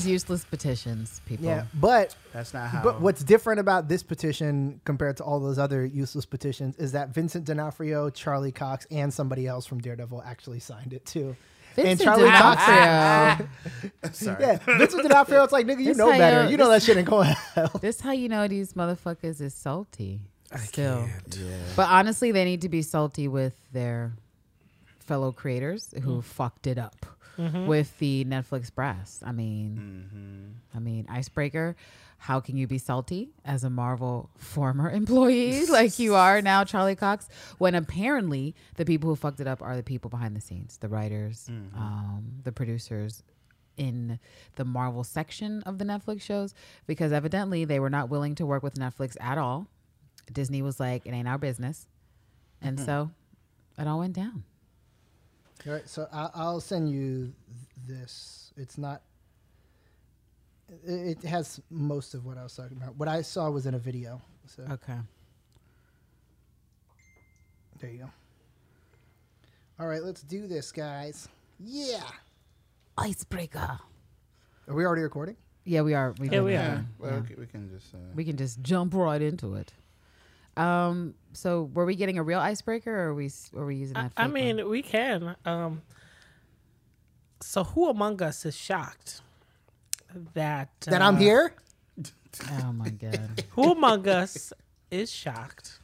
I love these useless petitions, people. Yeah, but That's not how. but what's different about this petition compared to all those other useless petitions is that Vincent D'Onofrio, Charlie Cox, and somebody else from Daredevil actually signed it too. and Vincent Charlie Cox, D'Onofrio. Sorry. yeah, Vincent D'Onofrio. It's like nigga, you This know better. you- You know that shit ain't going to hell. this how you know these motherfuckers is salty. I Still. Yeah. But honestly, they need to be salty with their fellow creators who fucked it up Mm-hmm. with the Netflix brass. I mean, mm-hmm. I mean, Icebreaker. How can you be salty as a Marvel former employee like you are now, Charlie Cox? When apparently the people who fucked it up are the people behind the scenes, the writers, mm-hmm. um, the producers, in the Marvel section of the Netflix shows because evidently they were not willing to work with Netflix at all. Disney was like, it ain't our business. And so it all went down. All right, so I'll, I'll send you this. It's not. It, it has most of what I was talking about. What I saw was in a video. So Okay. there you go. All right, let's do this, guys. Yeah. Icebreaker. Are we already recording? Yeah, we are. We've Yeah, we recording. are. Well, Yeah. we can just. Uh, We can just jump right into it. Um. So, were we getting a real icebreaker, or are we s- or we using I, that? I fake one? mean, we can. Um, so, who among us is shocked that That I'm uh, here? oh my god. Who among us is shocked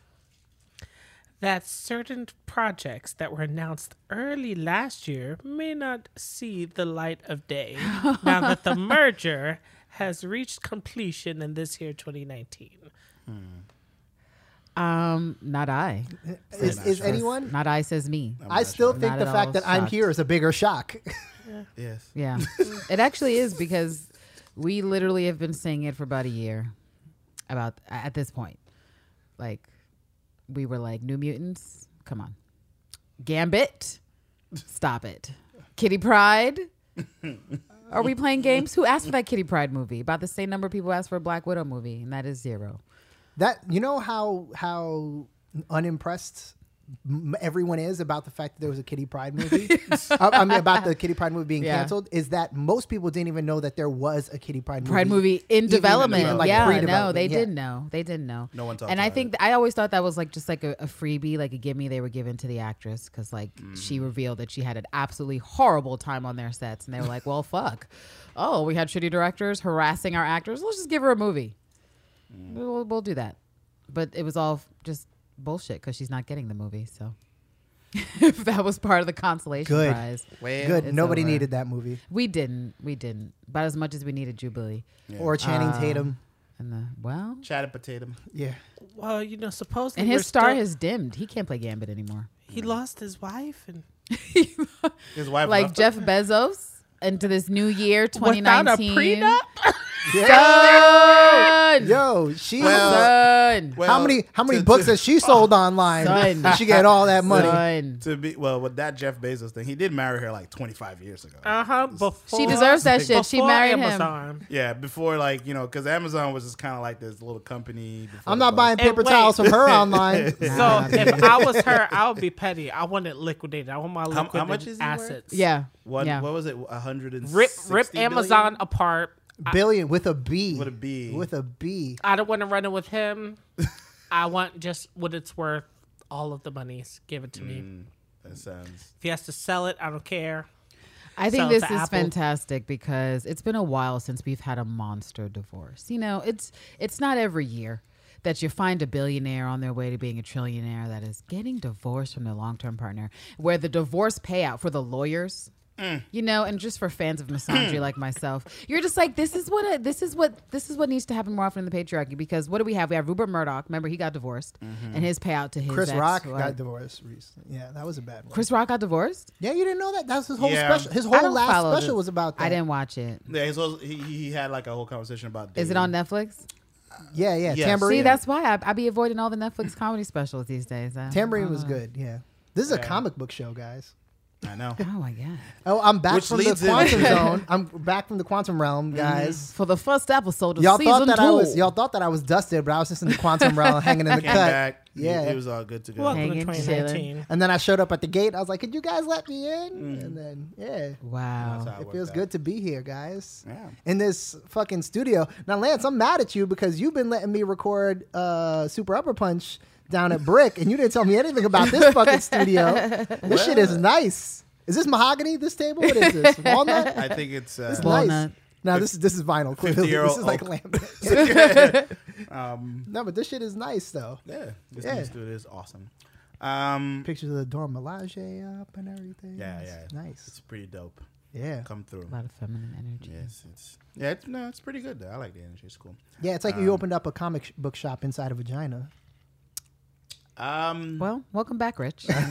that certain projects that were announced early last year may not see the light of day now that the merger has reached completion in this year 2019? Um. Not I. Is, not is sure. anyone? Not I. Says me. I'm I not still sure. think Not the at fact all that I'm shocked. here is a bigger shock. Yes. Yeah. it actually is because we literally have been saying it for about a year. About at this point, like we were like New Mutants. Come on, Gambit. Stop it. Kitty Pryde. Are we playing games? Who asked for that Kitty Pryde movie? About the same number of people asked for a Black Widow movie, and that is zero. That you know how how unimpressed everyone is about the fact that there was a Kitty Pryde movie. I, I mean, about the Kitty Pryde movie being Yeah. canceled. Is that most people didn't even know that there was a Kitty Pryde movie. Pryde movie in development. even, like, yeah, no, they yeah. did know. They didn't know. No one talked And I think th- I always thought that was like just like a, a freebie, like a gimme they were given to the actress because like she mm. revealed that she had an absolutely horrible time on their sets, and they were like, "Well, fuck. Oh, we had shitty directors harassing our actors. Let's just give her a movie. We'll, we'll do that." But it was all f- just bullshit because she's not getting the movie. So if that was part of the consolation Good. prize, Well, Good. It's Nobody over. needed that movie we didn't. We didn't. About as much as we needed Jubilee. Yeah. or Channing Uh, Tatum. And the well, Chatted potato. Yeah. Well, you know, supposedly and we're his star still- has dimmed. He can't play Gambit anymore. he lost his wife and His wife. like left Jeff him? Bezos into this new year, 2019. without a 2019. prenup. Son, Yo, she. Well- son, Well, how many how many to- books to- has she sold online? Son. Did she get all that money? son. To be well with that Jeff Bezos thing, he did marry her like 25 years ago. Uh huh. Before She deserves that shit. She before married him. Amazon. Yeah, before like you know, because Amazon was just kind of like this little company. before I'm the not bust. buying And paper wait. towels from her online. So if I was her, I would be petty. I want it liquidated. I want my How- liquidated how much is he worth? assets. Yeah, What yeah. what was it? 160 Rip rip billion? Amazon apart. Billion with a B. With a B. With a B. I don't want to run it with him. I want just what it's worth. All of the monies. Give it to me. Mm, that sounds. If he has to sell it, I don't care. I think Sell this is Apple. fantastic because it's been a while since we've had a monster divorce. You know, it's it's not every year that you find a billionaire on their way to being a trillionaire that is getting divorced from their long-term partner where the divorce payout for the lawyers Mm. you know and just for fans of misogyny mm. like myself you're just like this is what a, this is what this is what needs to happen more often in the patriarchy because what do we have we have Rupert Murdoch remember he got divorced mm-hmm. and his payout to his Chris ex, Rock who got divorced recently. Yeah, that was a bad one. Chris Rock got divorced yeah, you didn't know that? That was his whole Yeah. special. His whole last special this. was about that. I didn't watch it Yeah, he's also, he he had like a whole conversation about. is it on Netflix Yeah, yeah. Yes. Tambourine. See, that's why I, I be avoiding all the Netflix comedy specials these days. I- Tambourine I was good. Yeah. This is a comic book show, guys. I know. Oh my god! Oh, I'm back Which from the leads in- quantum zone. I'm back from the quantum realm, guys. For the first episode of Y'all season thought that two, I was y'all thought that I was dusted, but I was just in the quantum realm, hanging in the Came cut. back. Yeah. It, it was all good to go. Welcome to Hanging, 2019. And then I showed up at the gate. I was like, "Could you guys let me in?" And then, yeah, wow. That's how it worked feels out. good to be here, guys. Yeah. In this fucking studio. Now, Lance, I'm mad at you because you've been letting me record uh, Super Upper Punch down at Brick, and you didn't tell me anything about this fucking studio. This shit is nice. Is this mahogany? This table? What is this? Walnut? I think it's uh, It's Walnut. nice. No, this is this is vinyl. Clearly, 50-year-old this is like oak. laminate. um, no, but this shit is nice though. yeah. This Yeah. new studio is awesome. Um, Pictures of the Dora Milaje up and everything. yeah, It's yeah. It's nice. It's pretty dope. Yeah, Come through. A lot of feminine energy. Yes, it's yeah. It's, no, it's pretty good. Though. I like the energy. It's cool. yeah. It's like you opened up a comic sh- book shop inside a vagina. Um, Well, welcome back, Rich.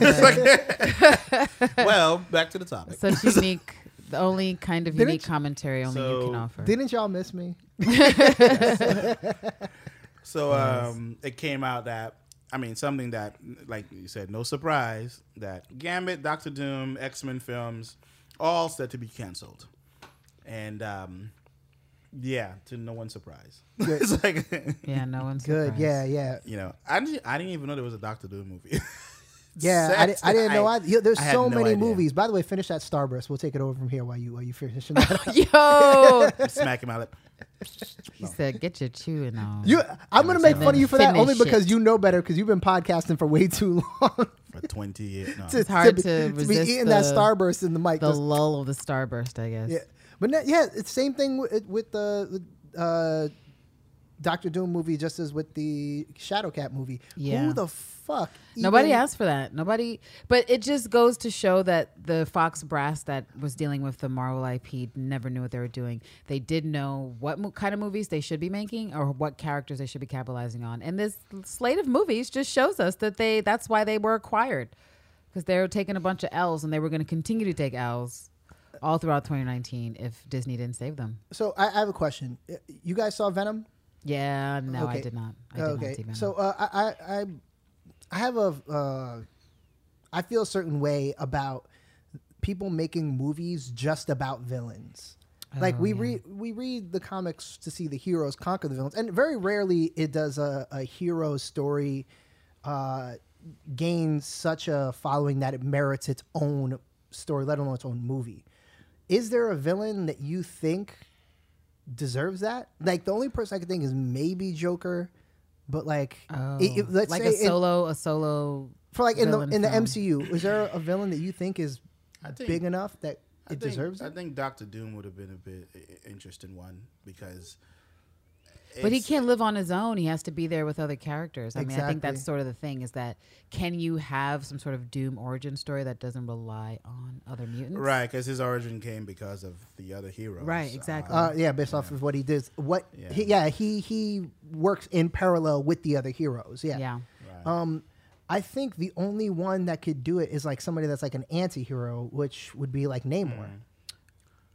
well, back to the topic. Such unique, the only kind of Didn't unique you- commentary only you can offer. Didn't y'all miss me? So um, it came out that I mean something that, like you said, no surprise that Gambit, Doctor Doom, X Men films, all said to be canceled, and um, yeah, to no one's surprise. it's like yeah, no one's Good. surprised. Yeah, yeah, you know, I didn't, I didn't even know there was a Doctor Doom movie. yeah. I, di- I didn't know. I, yeah, there's I so no many idea. movies. By the way, finish that Starburst. We'll take it over from here while you while you finish that. Yo, I'm smacking my lip he said, "Get your chewing on." you, I'm gonna make fun of you for that only because it. you know better because you've been podcasting for way too long for 20 years. No. to, It's hard be, to be resist eating that Starburst in the mic. the Just- lull of the starburst, I guess. yeah, but no, yeah, it's same thing with, with the uh, Doctor Doom movie, just as with the Shadowcat movie. Yeah. Who the fuck? Nobody asked for that. Nobody, but it just goes to show that the Fox brass that was dealing with the Marvel IP never knew what they were doing. They did know what mo- kind of movies they should be making or what characters they should be capitalizing on. And this slate of movies just shows us that they that's why they were acquired because they were taking a bunch of L's and they were going to continue to take L's all throughout 2019 if Disney didn't save them. So I, I have a question. You guys saw Venom? Yeah, no, I did not. I did okay. not see Venom. So uh, I, I I have a uh, I feel a certain way about people making movies just about villains. Like Oh, we yeah. read we read the comics to see the heroes conquer the villains, and very rarely it does a, a hero story uh, gain such a following that it merits its own story, let alone its own movie. Is there a villain that you think deserves that? Like the only person I could think is maybe Joker, but like, Oh, it- it- let's like say a in- solo, a solo. for like in the villain in the. MCU, is there a villain that you think is think- big enough that I it think, deserves I think Doctor Doom would have been a bit interesting one because. But he can't live on his own. He has to be there with other characters. I mean, I think that's sort of the thing is that can you have some sort of Doom origin story that doesn't rely on other mutants? Right, because his origin came because of the other heroes. Right, exactly. Uh, yeah, based off of what he did. What? Yeah. He, yeah, he he works in parallel with the other heroes. Yeah. Yeah. Right. Um, I think the only one that could do it is like somebody that's like an anti-hero, which would be like Namor.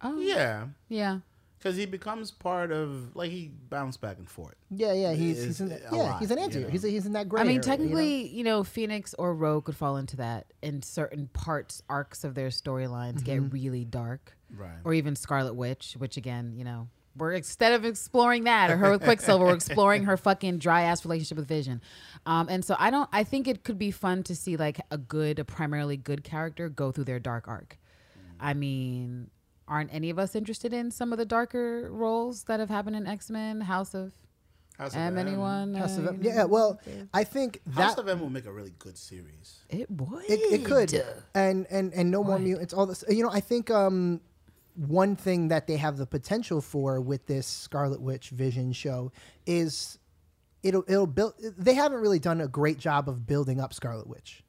Oh, yeah, Yeah. Because he becomes part of like he bounced back and forth. Yeah, yeah, he's Is he's in a yeah, lot, he's an you anti-hero. know? He's he's in that gray. I mean, area, you know? technically, you know? Phoenix or Rogue could fall into that in certain parts, arcs of their storylines Mm-hmm. get really dark. Right. Or even Scarlet Witch, which again, you know, we're instead of exploring that or her with Quicksilver, we're exploring her fucking dry ass relationship with Vision. Um, and so I don't. I think it could be fun to see like a good, a primarily good character go through their dark arc. I mean, aren't any of us interested in some of the darker roles that have happened in X Men, House of House M? M. Anyone? House of uh, M- yeah, well, I think House that of M will make a really good series. it would. it, it could and and and no more mutants all this you know i think um one thing that they have the potential for with this scarlet witch vision show is it'll it'll build they haven't really done a great job of building up scarlet witch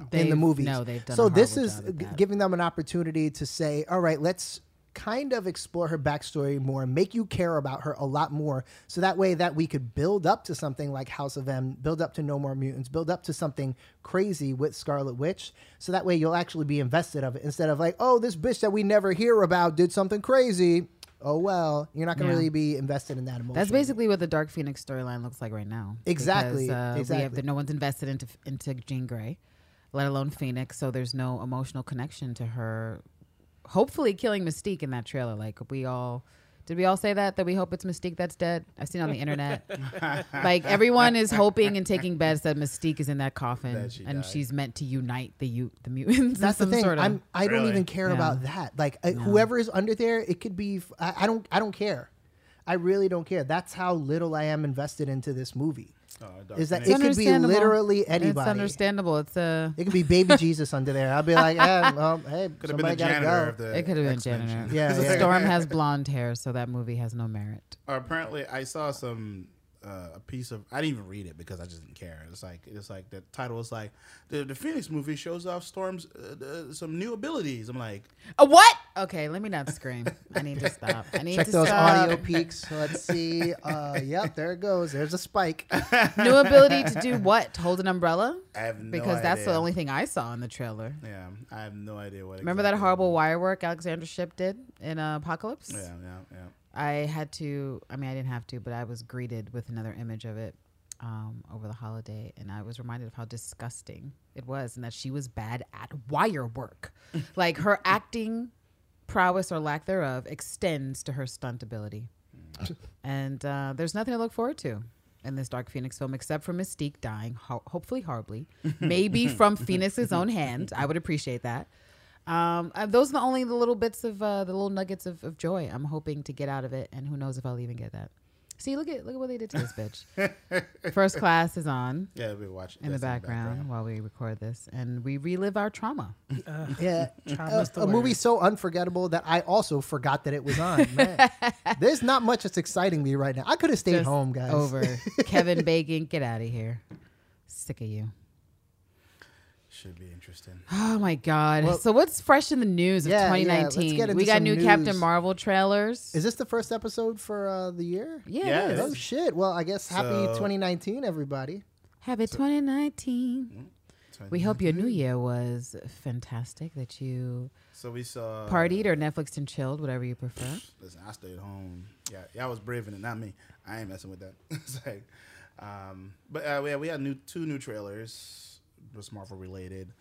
in the They've- movies no, they've done so a this is job at g- that. giving them an opportunity to say all right let's kind of explore her backstory more make you care about her a lot more so that way that we could build up to something like house of m build up to no more mutants build up to something crazy with scarlet witch so that way you'll actually be invested of it instead of like oh this bitch that we never hear about did something crazy oh well you're not gonna Yeah. really be invested in that emotion That's basically what the Dark Phoenix storyline looks like right now. Exactly, Because, uh, We have exactly. the, no one's invested into into Jean Grey. Let alone Phoenix. So there's no emotional connection to her. Hopefully, killing Mystique in that trailer. Like we all. Did we all say that? That we hope it's Mystique that's dead? I've seen it on the internet. like everyone is hoping and taking bets that Mystique is in that coffin That she and died. she's meant to unite the u- the mutants. That's the thing. Sort of, I'm. I don't even care Yeah. about that. Like uh, whoever is under there, it could be. f- I, I don't. I don't care. I really don't care. That's how little I am invested into this movie. Oh, Is that Phoenix. it could be literally literally it's understandable. It's a. It could be baby Jesus under there. I'll be like, eh, well, hey, Could have been the janitor go. of the. It could have been janitor. show. Yeah, yeah. Storm has blonde hair, so that movie has no merit. Or apparently, I saw some uh, a piece of. I didn't even read it because I just didn't care. It's like it's like the title is like the the Phoenix movie shows off Storm's uh, uh, some new abilities. I'm like, A what? Okay, let me not scream. I need to stop. I need Check to those stop. audio peaks. Let's see. Uh, yep, there it goes. There's a spike. New ability to do what? Hold an umbrella? I have no Because that's the only thing I saw in the trailer. Yeah, I have no idea what. Remember that horrible wire work Alexandra Shipp did in uh, Apocalypse? Yeah, yeah, yeah. I had to. I mean, I didn't have to, but I was greeted with another image of it um, over the holiday, and I was reminded of how disgusting it was, and that she was bad at wire work. like her acting prowess or lack thereof extends to her stunt ability, and uh, there's nothing to look forward to. In this Dark Phoenix film, except for Mystique dying, ho- hopefully horribly, maybe from Phoenix's own hand. I would appreciate that. Um, uh, those are the only the little bits of uh, the little nuggets of, of joy I'm hoping to get out of it, and who knows if I'll even get that. See, look at look at what they did to this bitch. First class is on Yeah, we watch in the that's background while we record this, and we relive our trauma. Yeah, Trauma's a, the a movie so unforgettable that I also forgot that it was on. Man, there's not much that's exciting me right now. I could have stayed Just home, guys. Over Kevin Bacon, get out of here. Sick of you. Should be interesting. Oh my god. Well- so what's fresh in the news of Yeah, yeah, 2019? get into we got new news. Captain Marvel trailers. Is this the first episode for uh, the year? yeah, Yeah, it it is. Oh shit! Well, I guess happy So- 2019, everybody. Happy 2019. So, We hope your new year was fantastic. That you So we saw partied or Netflixed and chilled, whatever you prefer. Listen, I stayed home. Yeah, y'all was brave in it, not me. I ain't messing with that. it's like, um, but uh, we had, we had new two new trailers, just Marvel related.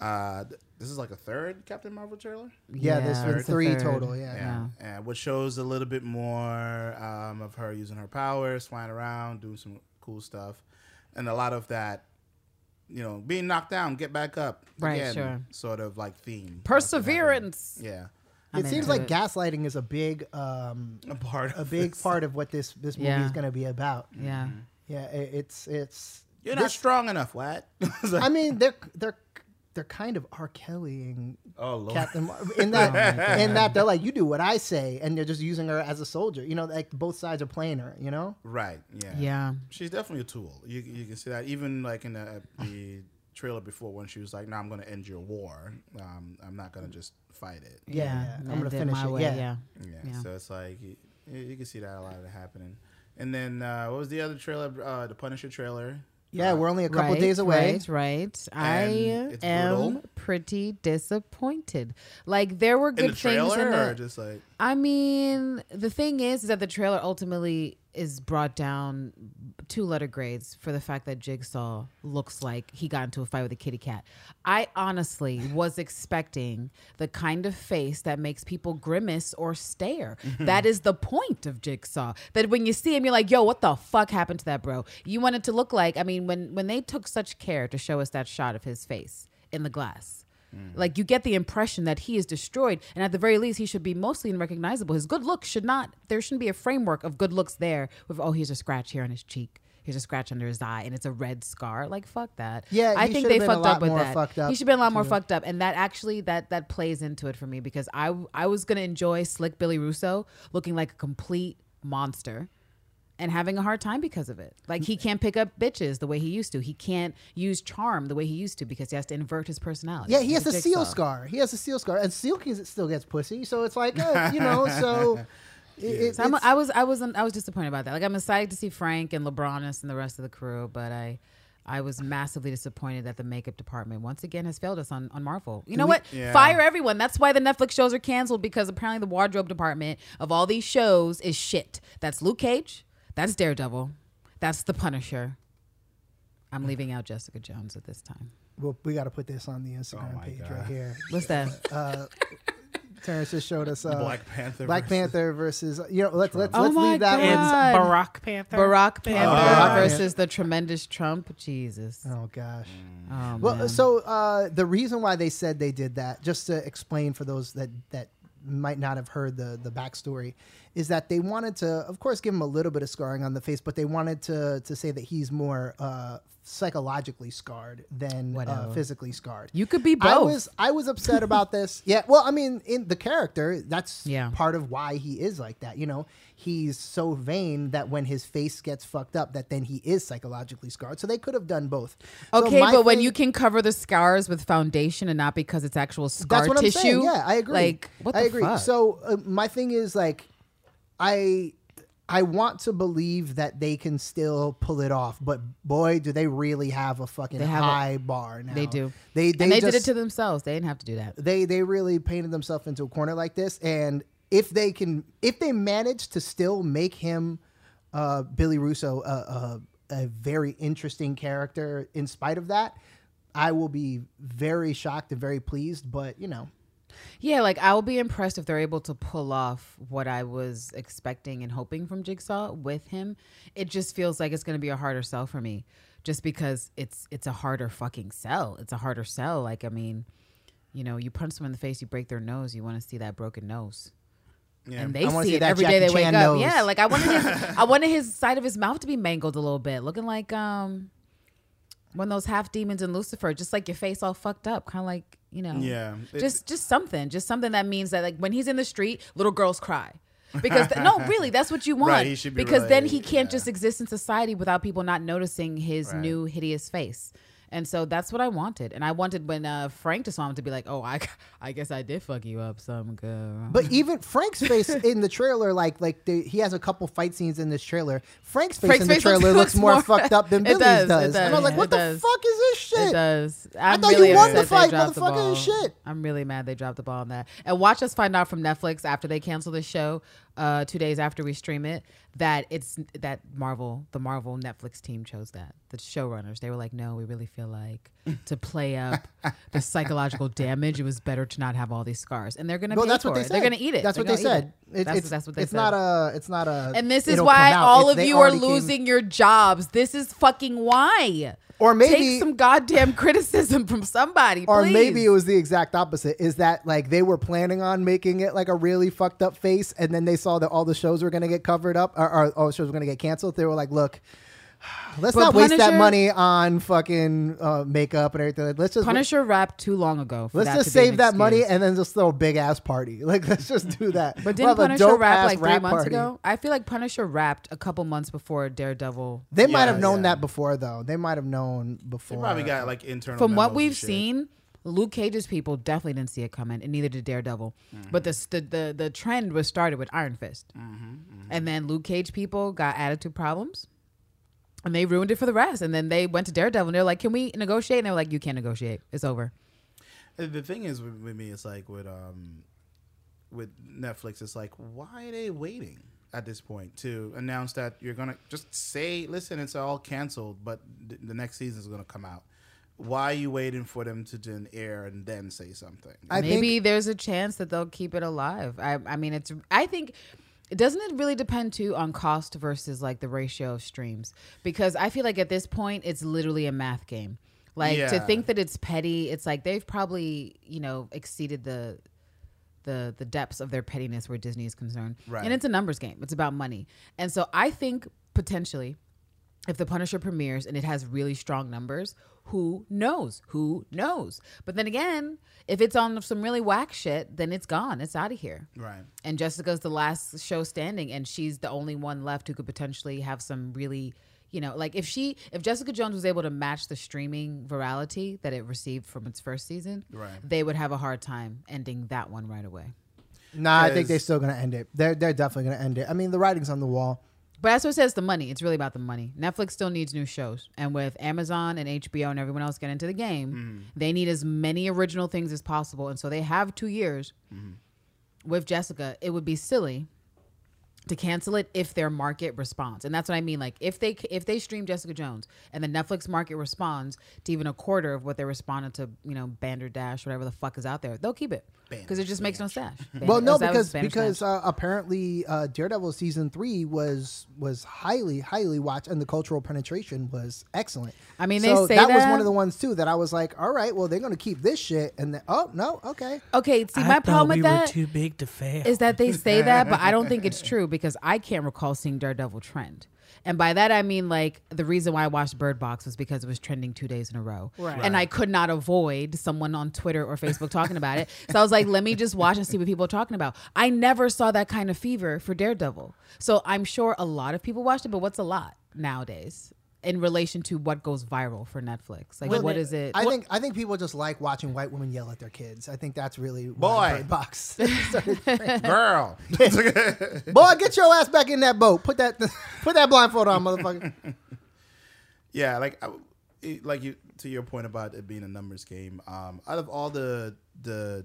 Uh, th- this is like a third Captain Marvel trailer. Yeah, there's been it's the three third. total. Yeah. Yeah. and which shows a little bit more um, of her using her powers, flying around, doing some cool stuff, and a lot of that. You know, being knocked down, get back up. Right, again, sure. Sort of like theme. Perseverance. Yeah, I'm it seems into like it. gaslighting is a big, um, a part. a of big this. part of what this this movie Yeah. is going to be about. Yeah. Yeah, it, it's it's. You're not this- strong enough, what? It's like, I mean, they're they're they're kind of R. Kellying oh lord. Captain Mar- in that in that they're like you do what I say, and they're just using her as a soldier. You know, like both sides are playing her. You know. Right. Yeah. Yeah. She's definitely a tool. You you can see that even like in the, the trailer before when she was like, "No, I'm going to end your war. Um, I'm not going to just fight it." Yeah, yeah. I'm gonna did finish my it, way, yeah. yeah. Yeah. Yeah. So it's like you, you can see that a lot of it happening. And then uh, what was the other trailer? Uh, the Punisher trailer. Yeah, we're only a couple right, days away. Right, right. I And it's am brutal. pretty disappointed. Like there were In good the things trailer, in or the. just like I mean, the thing is, is that the trailer ultimately is brought down two letter grades for the fact that Jigsaw looks like he got into a fight with a kitty cat. I honestly was expecting the kind of face that makes people grimace or stare. Mm-hmm. that is the point of Jigsaw. That when you see him, you're like, yo, what the fuck happened to that bro? You want it to look like, I mean, when when they took such care to show us that shot of his face in the glass. Mm. Like you get the impression that he is destroyed, and at the very least, he should be mostly unrecognizable. His good looks should not. There shouldn't be a framework of good looks there. With oh, here's a scratch here on his cheek. Here's a scratch under his eye, and it's a red scar. Like fuck that. Yeah, I think they been a fucked lot up with more that. fucked up he should have been a lot more too. fucked up, and that actually that that plays into it for me because I I was gonna enjoy Slick Billy Russo looking like a complete monster and having a hard time because of it. Like he can't pick up bitches the way he used to. He can't use charm the way he used to because he has to invert his personality. Yeah, he has a a seal scar. He has a seal scar, and seal can- still gets pussy. So it's like, uh, you know, so. It, it- So I'm, it's- was I was I was disappointed about that. Like I'm excited to see Frank and LeBronis and the rest of the crew, but I I was massively disappointed that the makeup department once again has failed us on, on Marvel. You know we- what? Yeah. Fire everyone. That's why the Netflix shows are canceled because apparently the wardrobe department of all these shows is shit. That's Luke Cage. That's Daredevil. That's The Punisher. I'm leaving out Jessica Jones at this time. Well, we got to put this on the Instagram Oh page God. right here. What's that? Uh, Terrence just showed us uh, Black Panther. Black versus- Panther versus you know let's let's Oh let's my leave that God. one. Barack Panther. Barack Panther Barack versus the tremendous Trump. Jesus. Oh gosh. Oh, Well, man. so uh, the reason why they said they did that, just to explain for those that that might not have heard the the backstory, is that they wanted to, of course, give him a little bit of scarring on the face, but they wanted to to say that he's more uh, psychologically scarred than uh, physically scarred. you could be both. I was I was upset about this. Yeah, well, I mean, in the character, that's Yeah. part of why he is like that. You know, he's so vain that when his face gets fucked up, that then he is psychologically scarred. So they could have done both. Okay, my but when you can cover the scars with foundation and not because it's actual scar that's what tissue, I'm saying. Yeah, I agree. Like, what the I agree. fuck? So uh, my thing is like, I. I want to believe that they can still pull it off, but boy, do they really have a fucking have a- high bar now. they do. They they, and they just, did it to themselves. They didn't have to do that. they they really painted themselves into a corner like this and if they can if they manage to still make him uh billy russo a, a, a very interesting character in spite of that i will be very shocked and very pleased but you know Yeah, like I will be impressed if they're able to pull off what I was expecting and hoping from Jigsaw with him. It just feels like it's going to be a harder sell for me, just because it's it's a harder fucking sell. It's a harder sell. Like I mean, you know, you punch someone in the face, you break their nose, you want to see that broken nose. Yeah. And they see, see it that every day Jackie they wake Chan up. nose. Yeah, like I wanted his, I wanted his side of his mouth to be mangled a little bit, looking like um one of those half demons in Lucifer, just like your face all fucked up, kind of like you know. Yeah. It- just just something, just something that means that like when he's in the street, little girls cry. Because th- no, really, that's what you want. Right, he should be because then he can't yeah. just exist in society without people not noticing his Right. new hideous face. And so that's what I wanted. And I wanted when uh, Frank just wanted to be like, "Oh, I, I guess I did fuck you up, some girl." but even frank's face in the trailer like like the, he has a couple fight scenes in this trailer frank's face Frank's in the face trailer looks, looks more more- fucked up than billy's does, does, it and i was does, like what the does. fuck is this shit It does. I'm thought you won the fight, the motherfucker, ball. shit. I'm really mad they dropped the ball on that. And watch us find out from Netflix after they cancel the show, uh, two days after we stream it, that it's that Marvel, the Marvel Netflix team chose that. The showrunners, they were like, no, we really feel like to play up the psychological damage, it was better to not have all these scars. And they're gonna well, that's what they it. said. They're gonna eat it. That's They're what they said. it. It- That's, it's, that's what they it's said. not a. It's not a. and this is why all of you are already came- losing your jobs. This is fucking why. Or maybe- take some goddamn criticism from somebody. or please. maybe it was the exact opposite. Is that like they were planning on making it like a really fucked up face, and then they saw that all the shows were going to get covered up, or, or all the shows were going to get canceled. They were like, "Look, let's But not waste that money on fucking uh, makeup and everything. Let's just Punisher wrapped too long ago. For let's that just to save that money and then just throw a big ass party. Like let's just do that. But We'll didn't have a Punisher rap like three rap months party. ago? I feel like Punisher rapped a couple months before Daredevil. They might have known yeah. that before, though. They might have known They before. probably got like internal. From what we've seen, Luke Cage's people definitely didn't see it coming, and neither did Daredevil. Mm-hmm. But the, the the the trend was started with Iron Fist, Mm-hmm, and then Luke Cage people got attitude problems, and they ruined it for the rest. And then they went to Daredevil, and they're like, "Can we negotiate?" And they were like, "You can't negotiate. It's over." Uh, The thing is with, with me, it's like with um, with Netflix, it's like why are they waiting at this point to announce that you're gonna just say, listen, it's all canceled, but th- the next season is gonna come out. Why are you waiting for them to then air and then say something? I Maybe think there's a chance that they'll keep it alive. I, I mean, it's. I think. Doesn't it really depend too on cost versus like the ratio of streams? Because I feel like at this point it's literally a math game. Like to think that it's petty, it's like they've probably you know exceeded the the the depths of their pettiness where Disney is concerned. Right. And it's a numbers game. It's about money. And so I think potentially if the Punisher premieres and it has really strong numbers, who knows? Who knows? But then again, if it's on some really whack shit, then it's gone. It's out of here. right. And Jessica's the last show standing, and she's the only one left who could potentially have some really, you know, like if she, if Jessica Jones was able to match the streaming virality that it received from its first season, Right. they would have a hard time ending that one right away. nah, I think they're still gonna end it. They're they're definitely gonna end it. I mean, the writing's on the wall. But that's what it says the money. It's really about the money. Netflix still needs new shows. And with Amazon and HBO and everyone else getting into the game, mm-hmm. they need as many original things as possible. And so they have two years mm-hmm. with Jessica. It would be silly to cancel it if their market responds. And that's what i mean. Like if they if they stream jessica jones and the netflix market responds to even a quarter of what they responded to you know bandersnatch whatever the fuck is out there they'll keep it. Because it just makes no sense. Well, no, because because uh, apparently uh, Daredevil season three was was highly highly watched, and the cultural penetration was excellent. I mean, they so say that, was one of the ones too that I was like, all right, well, they're going to keep this shit, and then oh no, okay, okay see I my thought problem we with were that too big to fail. is that they say that, but I don't think it's true because I can't recall seeing Daredevil trend. And by that I mean like the reason why I watched Bird Box was because it was trending two days in a row, Right. and I could not avoid someone on Twitter or Facebook talking about it. So I was like, let me just watch and see what people are talking about. I never saw that kind of fever for Daredevil, so I'm sure a lot of people watched it. But what's a lot nowadays in relation to what goes viral for Netflix? Like, Well, what is it? I think I think people just like watching white women yell at their kids. I think that's really Boy. Box. Girl. Boy, get your ass back in that boat. Put that put that blindfold on, motherfucker. Yeah, like I, like you to your point about it being a numbers game. Um, out of all the the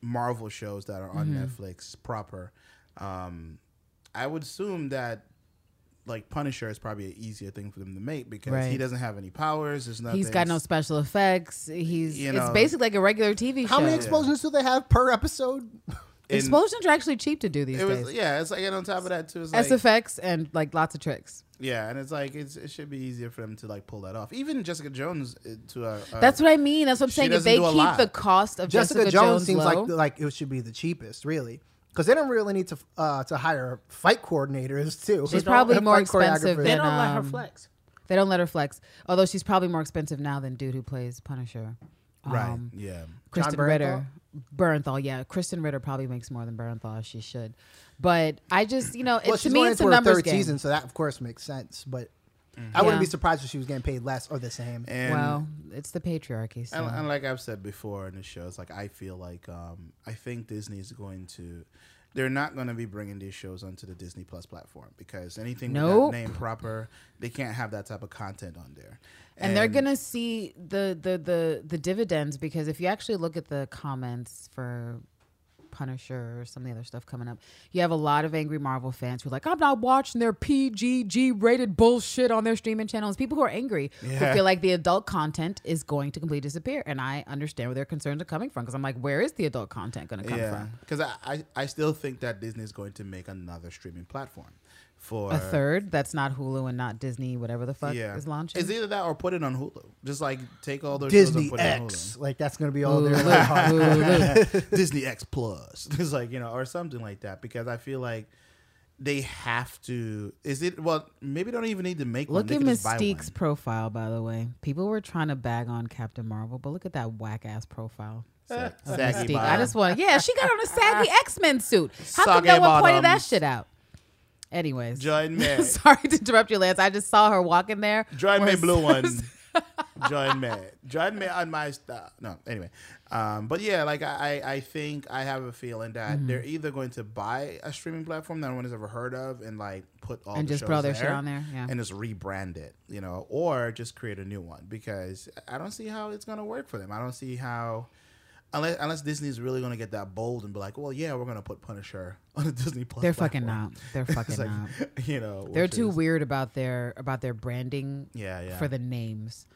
Marvel shows that are on Mm-hmm. Netflix proper, um, I would assume that like Punisher is probably an easier thing for them to make because he doesn't have any powers. There's nothing. He's got no special effects. He's You it's basically like a regular TV show. How many explosions do they have per episode? And Explosions are actually cheap to do these It was days. yeah. It's like and on top of that too, it's like SFX and like lots of tricks. yeah, and it's like it's, it should be easier for them to like pull that off. Even Jessica Jones uh, to a, a That's what I mean. That's what I'm saying. If they keep lot. the cost of Jessica, Jessica, Jones, seems low, like like it should be the cheapest, really, because they don't really need to uh, to hire fight coordinators too. she's probably more expensive choreographers. they than don't let her um, flex. They don't let her flex. Although she's probably more expensive now than dude who plays Punisher. right. Um, yeah. Kristen Bernthal? Ritter. Bernthal, yeah. Krysten Ritter probably makes more than Bernthal as she should. But I just, you know, it, Well, to me, it's into a her numbers third game. season, so that of course makes sense. But Mm-hmm. I wouldn't be surprised if she was getting paid less or the same. And well, it's the patriarchy. So. And, and like I've said before in the show, it's like I feel like um, I think Disney is going to. They're not going to be bringing these shows onto the Disney Plus platform because anything Nope. with that name proper, they can't have that type of content on there. and they're gonna see the, the the the dividends because if you actually look at the comments for Punisher or some of the other stuff coming up, you have a lot of angry Marvel fans who are like, I'm not watching their PGG rated bullshit on their streaming channels. People who are angry who feel like the adult content is going to completely disappear, and I understand where their concerns are coming from because I'm like, where is the adult content going to come yeah, from? because I, I I still think that Disney is going to make another streaming platform for A third that's not Hulu and not Disney, whatever the fuck Yeah, is launching. It's either that or put it on Hulu. Just like take all those Disney shows and put it on X, Hulu. like that's going to be all Hulu, like, hard- Hulu. Disney X Plus. It's like you know, or something like that. Because I feel like they have to. Is it well? Maybe they don't even need to make one. Look They at could just buy Mystique's profile, by the way. People were trying to bag on Captain Marvel, but look at that whack ass profile. Sa- saggy Mystique. I just want yeah, she got on a saggy X Men suit. How come Saggy no one pointed that shit out? Anyways, Join me. sorry to interrupt you, Lance. I just saw her walking there. Join me, blue one. Join me. Join me on my stuff. No, anyway. Um, but yeah, like I, I think I have a feeling that Mm-hmm. they're either going to buy a streaming platform that no one has ever heard of and like put all And the just all their shit on there, yeah. and just rebrand it, you know, or just create a new one because I don't see how it's gonna work for them. I don't see how. Unless, unless Disney's really gonna get that bold and be like, well, yeah, we're gonna put Punisher on the Disney Plus. They're fucking platform. not. They're fucking like, not. you know, They're too is- weird about their about their branding Yeah, yeah. for the names.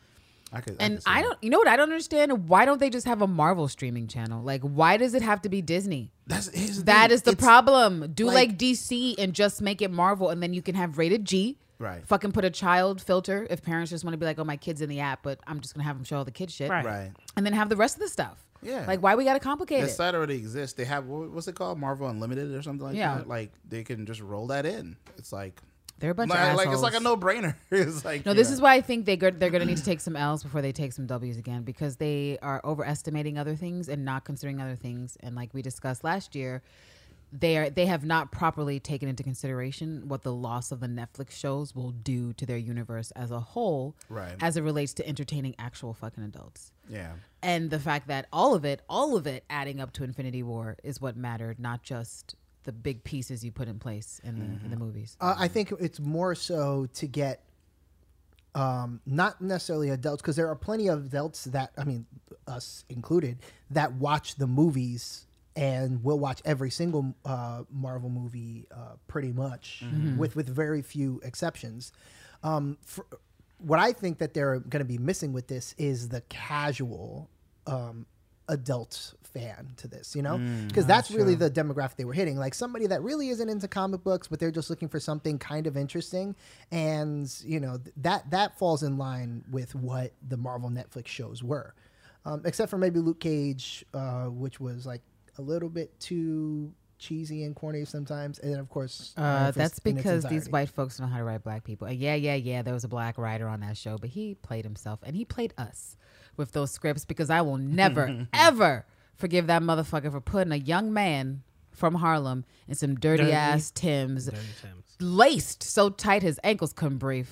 I could, And could I don't, you know what I don't understand? Why don't they just have a Marvel streaming channel? Like, why does it have to be Disney? That's here's the That thing. is the It's- problem. Do like, like- DC and just make it Marvel, and then you can have rated G. Right. Fucking put a child filter if parents just want to be like, oh, my kid's in the app, but I'm just gonna have them show all the kid shit. Right. Right. And then have the rest of the stuff. Yeah. Like, why we gotta complicate The it? site already exists. They have what's it called, Marvel Unlimited or something like Yeah. that. Like they can just roll that in. It's like, They're a bunch like, of like, it's like a no brainer. it's like No, this know. is why I think they go, they're going to need to take some L's before they take some W's again because they are overestimating other things and not considering other things. And like we discussed last year, they are they have not properly taken into consideration what the loss of the Netflix shows will do to their universe as a whole, Right. as it relates to entertaining actual fucking adults. Yeah. And the fact that all of it, all of it, adding up to Infinity War is what mattered, not just the big pieces you put in place in the Mm-hmm. the movies. Uh, I think it's more so to get um, not necessarily adults because there are plenty of adults that I mean us included that watch the movies and will watch every single uh, Marvel movie uh, pretty much, with with very few exceptions. Um, for, what I think that they're going to be missing with this is the casual um, adult fan to this, you know, because that's really the demographic they were hitting. Like somebody that really isn't into comic books, but they're just looking for something kind of interesting, and you know th- that that falls in line with what the Marvel Netflix shows were, um, except for maybe Luke Cage, uh, which was like a little bit too cheesy and corny sometimes, and then of course Uh, that's because these white folks know how to write black people. And yeah, yeah, yeah. There was a black writer on that show, but he played himself and he played us with those scripts because I will never, ever forgive that motherfucker for putting a young man from Harlem in some dirty, Dirty. ass Tims, Dirty Timbs. laced so tight his ankles couldn't breathe.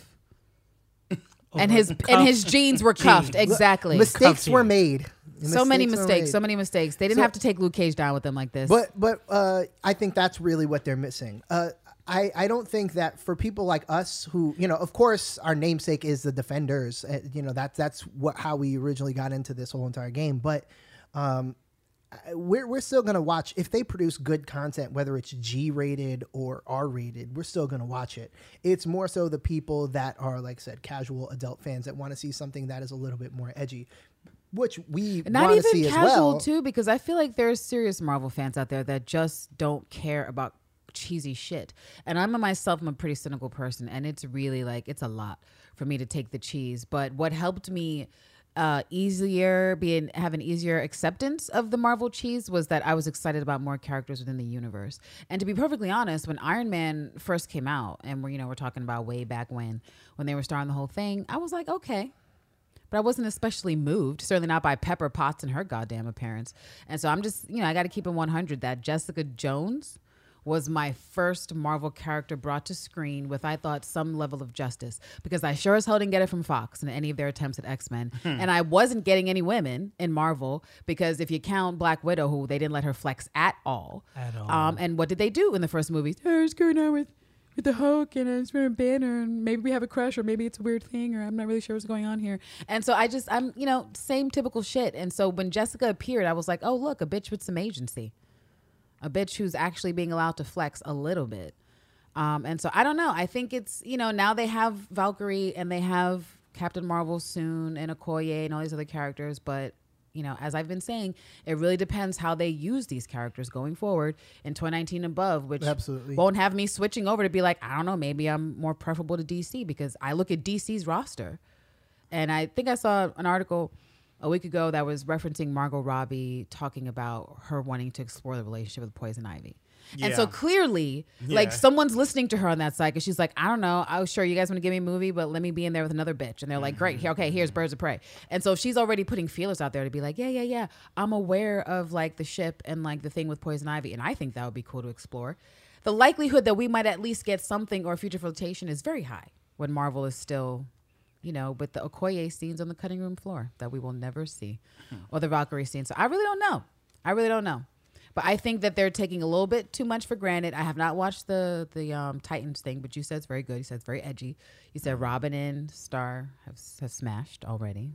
And his the and his jeans were cuffed jeans. exactly. mistakes Cuffed were here. made. So many mistakes, so many mistakes. They didn't So- have to take Luke Cage down with them like this. But but uh, I think that's really what they're missing. Uh, I I don't think that for people like us who you know, of course, our namesake is the Defenders. Uh, you know that's that's what how we originally got into this whole entire game. But um, we're we're still gonna watch if they produce good content, whether it's G rated or R rated. We're still gonna watch it. It's more so the people that are like I said, casual adult fans that want to see something that is a little bit more edgy. Which we not see even as casual well. too because i feel like there's serious marvel fans out there that just don't care about cheesy shit and i'm a myself i'm a pretty cynical person and it's really like it's a lot for me to take the cheese but what helped me uh, easier being have an easier acceptance of the Marvel cheese was that I was excited about more characters within the universe. And to be perfectly honest, when Iron Man first came out, and we're you know we're talking about way back when when they were starting the whole thing, I was like, okay, but I wasn't especially moved, certainly not by Pepper Potts and her goddamn appearance. And so I'm just, you know, I got to keep in 100 that Jessica Jones was my first Marvel character brought to screen with, I thought, some level of justice because I sure as hell didn't get it from Fox in any of their attempts at X Men. and I wasn't getting any women in Marvel because if you count Black Widow, who they didn't let her flex at all. At all. Um, and what did they do in the first movie? What's going on with with the Hulk and it's wearing a banner and maybe we have a crush or maybe it's a weird thing or I'm not really sure what's going on here. And so I just I'm you know same typical shit. And so when Jessica appeared, I was like, oh look, a bitch with some agency, a bitch who's actually being allowed to flex a little bit. Um, and so I don't know. I think it's you know now they have Valkyrie and they have Captain Marvel soon and Okoye and all these other characters, but you know, as I've been saying, it really depends how they use these characters going forward in 2019 and above, which Absolutely. won't have me switching over to be like, I don't know, maybe I'm more preferable to DC because I look at DC's roster. And I think I saw an article a week ago that was referencing Margot Robbie talking about her wanting to explore the relationship with Poison Ivy. And so Yeah. clearly, like someone's listening to her on that side because she's like, I don't know. I was sure you guys want to give me a movie, but let me be in there with another bitch. And they're like, great. Here, okay, here's Birds of Prey. And so she's already putting feelers out there to be like, yeah, yeah, yeah. I'm aware of like the ship and like the thing with Poison Ivy. And I think that would be cool to explore. The likelihood that we might at least get something or future flirtation is very high when Marvel is still, you know, with the Okoye scenes on the cutting room floor that we will never see hmm. or the Valkyrie scenes. So I really don't know. I really don't know. But I think that they're taking a little bit too much for granted. I have not watched the the um, Titans thing, but you said it's very good. You said it's very edgy. You said Robin and Star have, have smashed already,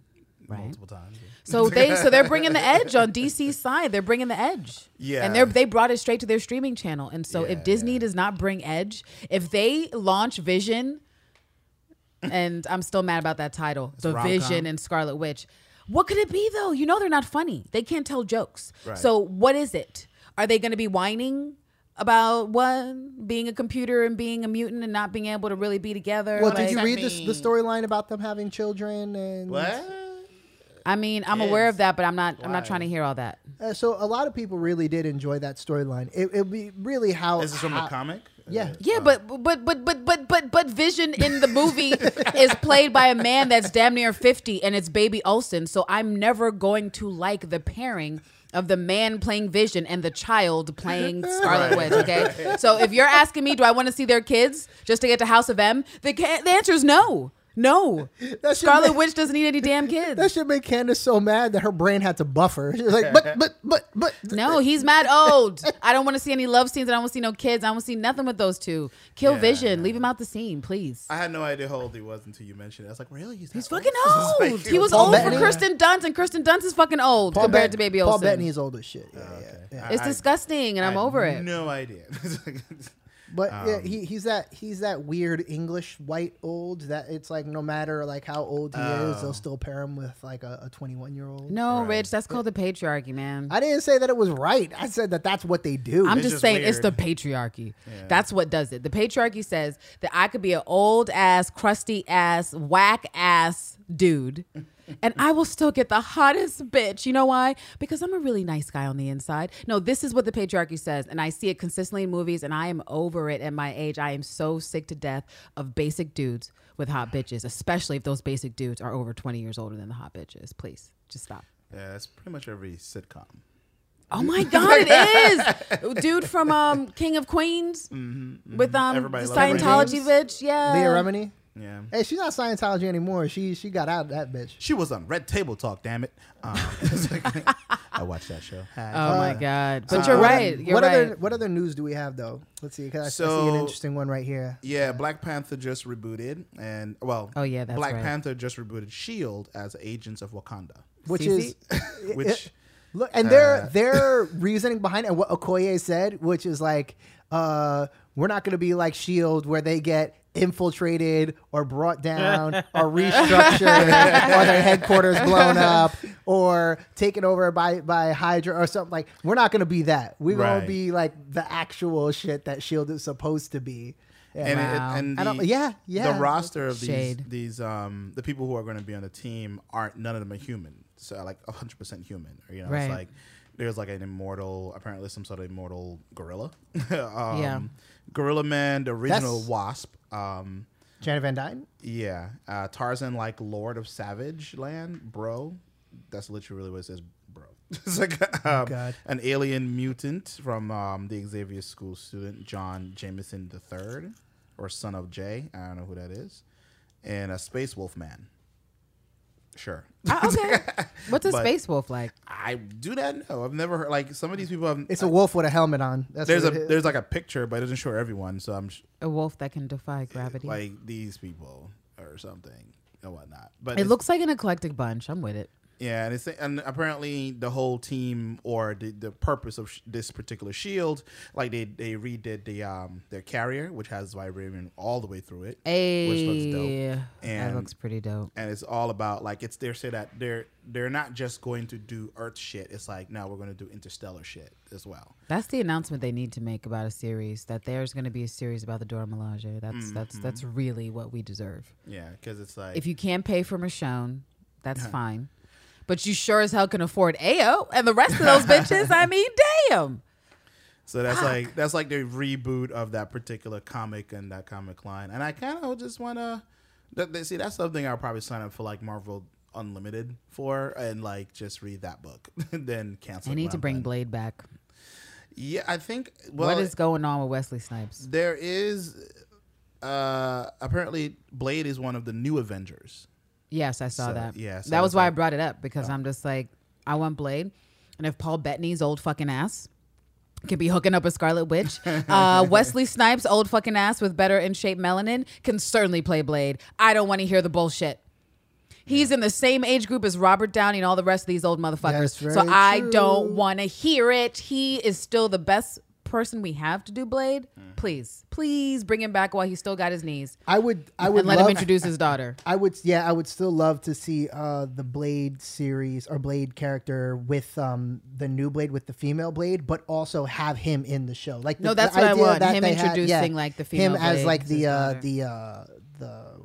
right? multiple times. So they so they're bringing the edge on DC's side. They're bringing the edge. Yeah. and they they brought it straight to their streaming channel. And so Yeah, if Disney yeah. does not bring edge, if they launch Vision, and I'm still mad about that title, the rom-com. Vision and Scarlet Witch. What could it be though? You know they're not funny. They can't tell jokes. Right. So what is it? Are they going to be whining? About what being a computer and being a mutant and not being able to really be together. Well, Like- did you I read this, the storyline about them having children and What? I mean, I'm aware of that, but I'm not. I'm not trying to hear all that. Uh, so a lot of people really did enjoy that storyline. It would be really how Is this from how- the comic? Yeah. Yeah, but but but but but but but Vision in the movie is played by a man that's damn near fifty, and it's Baby Olsen. So I'm never going to like the pairing of the man playing Vision and the child playing Scarlet Witch. Okay, so if you're asking me, do I want to see their kids just to get to House of M? The the answer is no. No, That should Scarlet make- Witch doesn't need any damn kids. That should make Candace so mad that her brain had to buffer. She was like, but, but, but, but. No, he's mad old. I don't want to see any love scenes. I don't want to see no kids. I don't want to see nothing with those two. Kill Yeah, Vision. yeah. Leave him out the scene, please. I had no idea how old he was until you mentioned it. I was like, really? He's, He's fucking old? old. He was Paul old Bettany? for Kristen Dunst, and Kristen Dunst is fucking old Paul compared Bet- to Baby Olsen. Paul Olsen. Bettany's old as shit. Yeah, oh, yeah, yeah. It's I- disgusting, and I I'm had over it. No idea. But yeah, Um, he, he's that he's that weird English white old that it's like no matter like how old he is, Oh. they'll still pair him with like a 21 year old. No, Right. Rich, that's called the patriarchy, man. I didn't say that it was right. I said that that's what they do. I'm It's just just saying it's the weird. patriarchy. That's what does it. The patriarchy says that I could be an old ass, crusty ass, whack ass dude. And I will still get the hottest bitch. You know why? Because I'm a really nice guy on the inside. No, this is what the patriarchy says. And I see it consistently in movies, and I am over it at my age. I am so sick to death of basic dudes with hot bitches, especially if those basic dudes are over 20 years older than the hot bitches. Please, just stop. yeah, that's pretty much every sitcom. Oh my god, it is, dude from um King of Queens with um Everybody the loves Scientology Raymond. bitch. Yeah, Leah Remini. Yeah. Hey, she's not Scientology anymore. She she got out of that bitch. She was on Red Table Talk, damn it. Um, I watched that show. Oh my god, but Uh, you're what- right. You're what right. other what other news do we have though? Let's see. 'cause I, I see an So- interesting one right here. Yeah, Black Panther just rebooted, and well, Oh, yeah, that's Black right. Panther just rebooted Shield as Agents of Wakanda, Which Cece? is which Look, and their Uh, their reasoning behind it, and what Okoye said, which is like, uh, we're not going to be like Shield, where they get infiltrated or brought down or restructured or their headquarters blown up or taken over by by Hydra or something like. We're not going to be that. We're going to be like the actual shit that Shield is supposed to be. Yeah. and, it- Wow. and I the, don't- yeah, yeah. the roster of these these um the people who are going to be on the team aren't none of them are human, so like hundred percent human. Or, you know, Right. it's like there's like an immortal, apparently some sort of immortal gorilla. um, Yeah. Gorilla Man, the original That's- Wasp. Um, Janet Van Dyne. Yeah, uh, Tarzan like Lord of Savage Land, bro. That's literally what it says, bro. it's like um, God. an alien mutant from um, the Xavier School student John Jameson III, or son of Jay. I don't know who that is, and a space wolf man. Sure, Ah, okay, what's a But- space wolf like? I do not know. I've never heard like some of these people have. It's a wolf with a helmet on. That's there's a what it is. there's like a picture, but it doesn't show everyone. So I'm sh- A wolf that can defy gravity. like these people or something and whatnot. But it looks like an eclectic bunch. I'm with it. Yeah, and it's and apparently the whole team or the, the purpose of sh- this particular shield, like they they redid the um their carrier, which has vibranium all the way through it, which looks dope. Hey, that And- looks pretty dope. And it's all about like it's they say that they're they're not just going to do Earth shit. It's like now we're going to do interstellar shit as well. That's the announcement they need to make about a series. That there's going to be a series about the Dora Milaje. That's that's Mm-hmm. that's really what we deserve. Yeah, because it's like If you can't pay for Michonne, that's fine. But you sure as hell can afford Ayo and the rest of those bitches. I mean, damn. so that's like that's like the reboot of that particular comic and that comic line. And I kind of just want to that, that- see that's something I'll probably sign up for like Marvel Unlimited for and like just read that book, then cancel. I need to I'm bring done. Blade back. Yeah, I think. Well, what is going on with Wesley Snipes? there is uh apparently Blade is one of the new Avengers. Yes, I saw So, that. yeah, so that was why I brought it up because I'm just like, I want Blade, and if Paul Bettany's old fucking ass can be hooking up with Scarlet Witch, uh, Wesley Snipes' old fucking ass with better in shape melanin can certainly play Blade. I don't want to hear the bullshit. He's in the same age group as Robert Downey and all the rest of these old motherfuckers. So I true. don't want to hear it. He is still the best person we have to do Blade. Mm. Please, please bring him back while he's still got his knees. I would. I would and let love, him introduce his daughter. I would, yeah, I would still love to see uh, the Blade series or Blade character with um, the new Blade with the female Blade, but also have him in the show. Like, No, that's the what I idea want. that Him they had- introducing, like, the female him as like the uh, the uh, the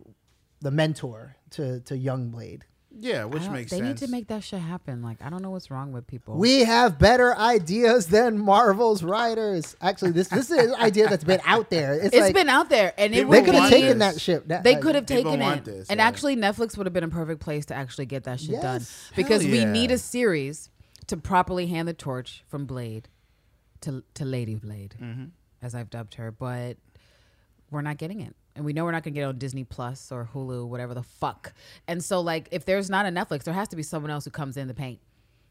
the mentor to to young Blade. Yeah, which makes they sense. need to make that shit happen. Like I don't know what's wrong with people. We have better ideas than Marvel's writers. Actually, this this is an idea that's been out there. It's, it's like, been out there, and it they would could have taken this. that ship. That, They could have taken want it, this, and yeah. actually, Netflix would have been a perfect place to actually get that shit done because Hell we need a series to properly hand the torch from Blade to to Lady Blade, Mm-hmm. as I've dubbed her. But we're not getting it. And we know we're not gonna get on Disney Plus or Hulu, whatever the fuck. And so, like, if there's not a Netflix, there has to be someone else who comes in the paint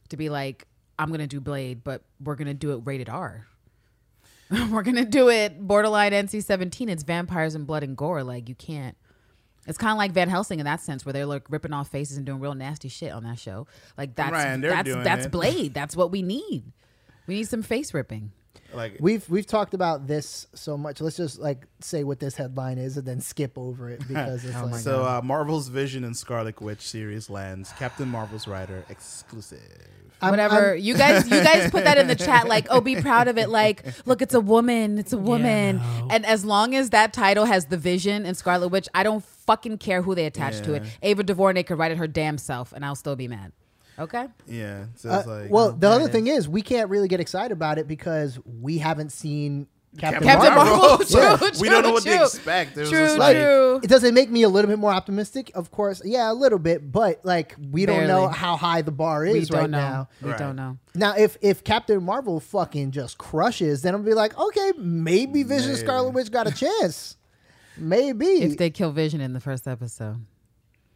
to be like, I'm gonna do Blade, but we're gonna do it rated R. we're gonna do it borderline NC-17. It's vampires and blood and gore. Like, you can't. It's kind of like Van Helsing in that sense, where they're like ripping off faces and doing real nasty shit on that show. Like that's and that's that's it. Blade. That's what we need. We need some face ripping. Like We've we've talked about this so much. Let's just like say what this headline is and then skip over it because it's Oh my like so, uh, Marvel's Vision and Scarlet Witch series lands Captain Marvel's writer exclusive. I'm- Whatever I'm- you guys, you guys put that in the chat. Like, oh, be proud of it. Like, look, it's a woman. It's a woman. no. And as long as that title has the Vision and Scarlet Witch, I don't fucking care who they attach to it. Ava DuVernay could write it her damn self, and I'll still be mad. Okay. Yeah. So Uh, it's like, well, the other man. thing is we can't really get excited about it because we haven't seen Captain, Captain Marvel. Marvel. Yeah. True, we don't know true, what to expect. It True, Like, like, true. it doesn't make me a little bit more optimistic, of course. Yeah, a little bit, but like we don't know how high the bar We is don't right know. now. We Right. don't know. Now, if if Captain Marvel fucking just crushes, then I'll be like, okay, maybe Vision Maybe. Scarlet Witch got a chance. Maybe. If they kill Vision in the first episode,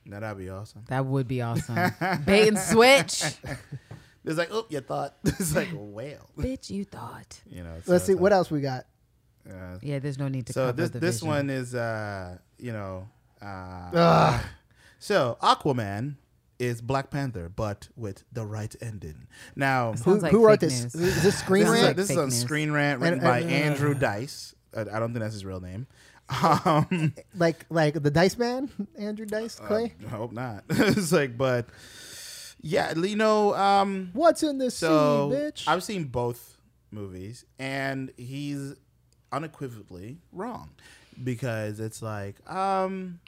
no, that'd be awesome. that would be awesome. Bait and switch. It's like, oh, you thought. It's like, well, Bitch, you thought. you know. So Let's see what else we got. else. Yeah, there's no need to so cover this the this Vision. one is, uh, you know, uh, Ugh. so Aquaman is Black Panther, but with the right ending. Now, Who, like who wrote this? news. Is this Screen this, is, Rant? a, this is on. Screen Rant written And- by and- Andrew Dice. I, I don't think that's his real name. Um, like like the Dice Man, Andrew Dice Clay. I hope not. it's like, but yeah, you know, um, What's in this so sea, bitch? I've seen both movies, and he's unequivocally wrong because it's like, um,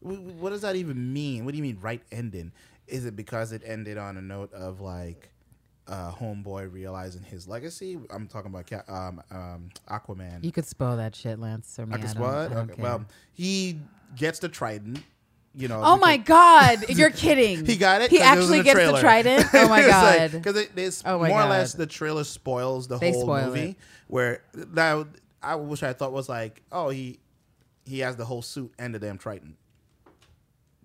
what does that even mean? What do you mean right ending? Is it because it ended on a note of like uh, homeboy realizing his legacy? I'm talking about um, um, Aquaman. You could spoil that shit, Lance. Or me. I don't- what? Okay, well, he gets the trident. You know. Oh my god, you're kidding. He got it. He 'cause it actually gets the trailer. trident. Oh my god. Because it, it's Oh more or less the trailer spoils the They whole spoil movie. it. Where now I wish I thought was like, oh, he he has the whole suit and the damn trident.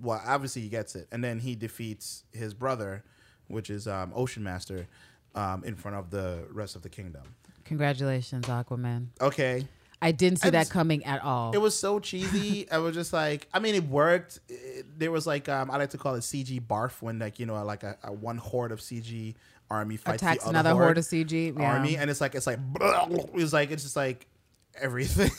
Well, obviously he gets it, and then he defeats his brother, which is um, Ocean Master, um, in front of the rest of the kingdom. Congratulations, Aquaman. Okay, I didn't see I that coming at all. It was so cheesy. I was just like, I mean, it worked. It- there was like, um, I like to call it CG barf when like you know, like a, a one horde of CG army fights Attacks the other another horde of CG. Yeah. army, and it's like it's like it's like it's just like everything.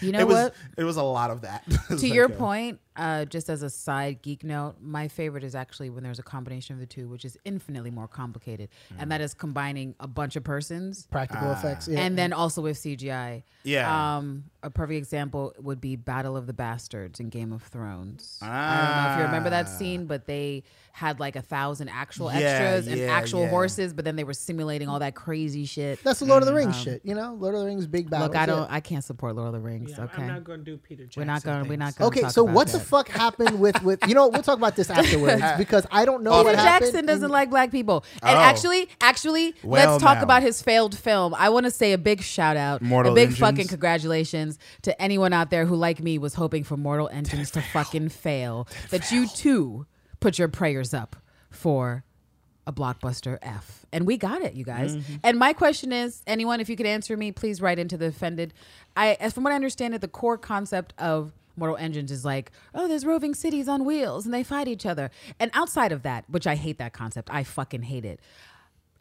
You know it was, what? It was a lot of that. To your point, uh, just as a side geek note, my favorite is actually when there's a combination of the two, which is infinitely more complicated, Mm. and that is combining a bunch of persons Practical effects. Yeah. and then also with CGI. Yeah. Um, a perfect example would be Battle of the Bastards in Game of Thrones. I don't know if you remember that Ah. scene, but they had like a thousand actual Yeah, extras and yeah, actual yeah. horses, but then they were simulating all that crazy shit. That's the Lord of the Rings shit. You know, Lord of the Rings big battle. Look, I don't, yeah. I can't support Lord of the Rings. Yeah, okay, I'm not going to do Peter Jackson. we're not going. to We're not going. Okay, talk so about what that. the fuck happened with with you know we'll talk about this afterwards because I don't know Peter what Peter happened. Jackson doesn't and- like black people. And Oh. actually, actually, Well, let's talk now. about his failed film. I want to say a big shout out, Mortal a big Engines. fucking congratulations to anyone out there who, like me, was hoping for Mortal Engines to fucking fail. That you too put your prayers up for a blockbuster F. And we got it, you guys. Mm-hmm. And my question is, anyone, if you could answer me, please write into the offended. I, as from what I understand it, the core concept of Mortal Engines is like, oh, there's roving cities on wheels and they fight each other. And outside of that, which I hate that concept, I fucking hate it.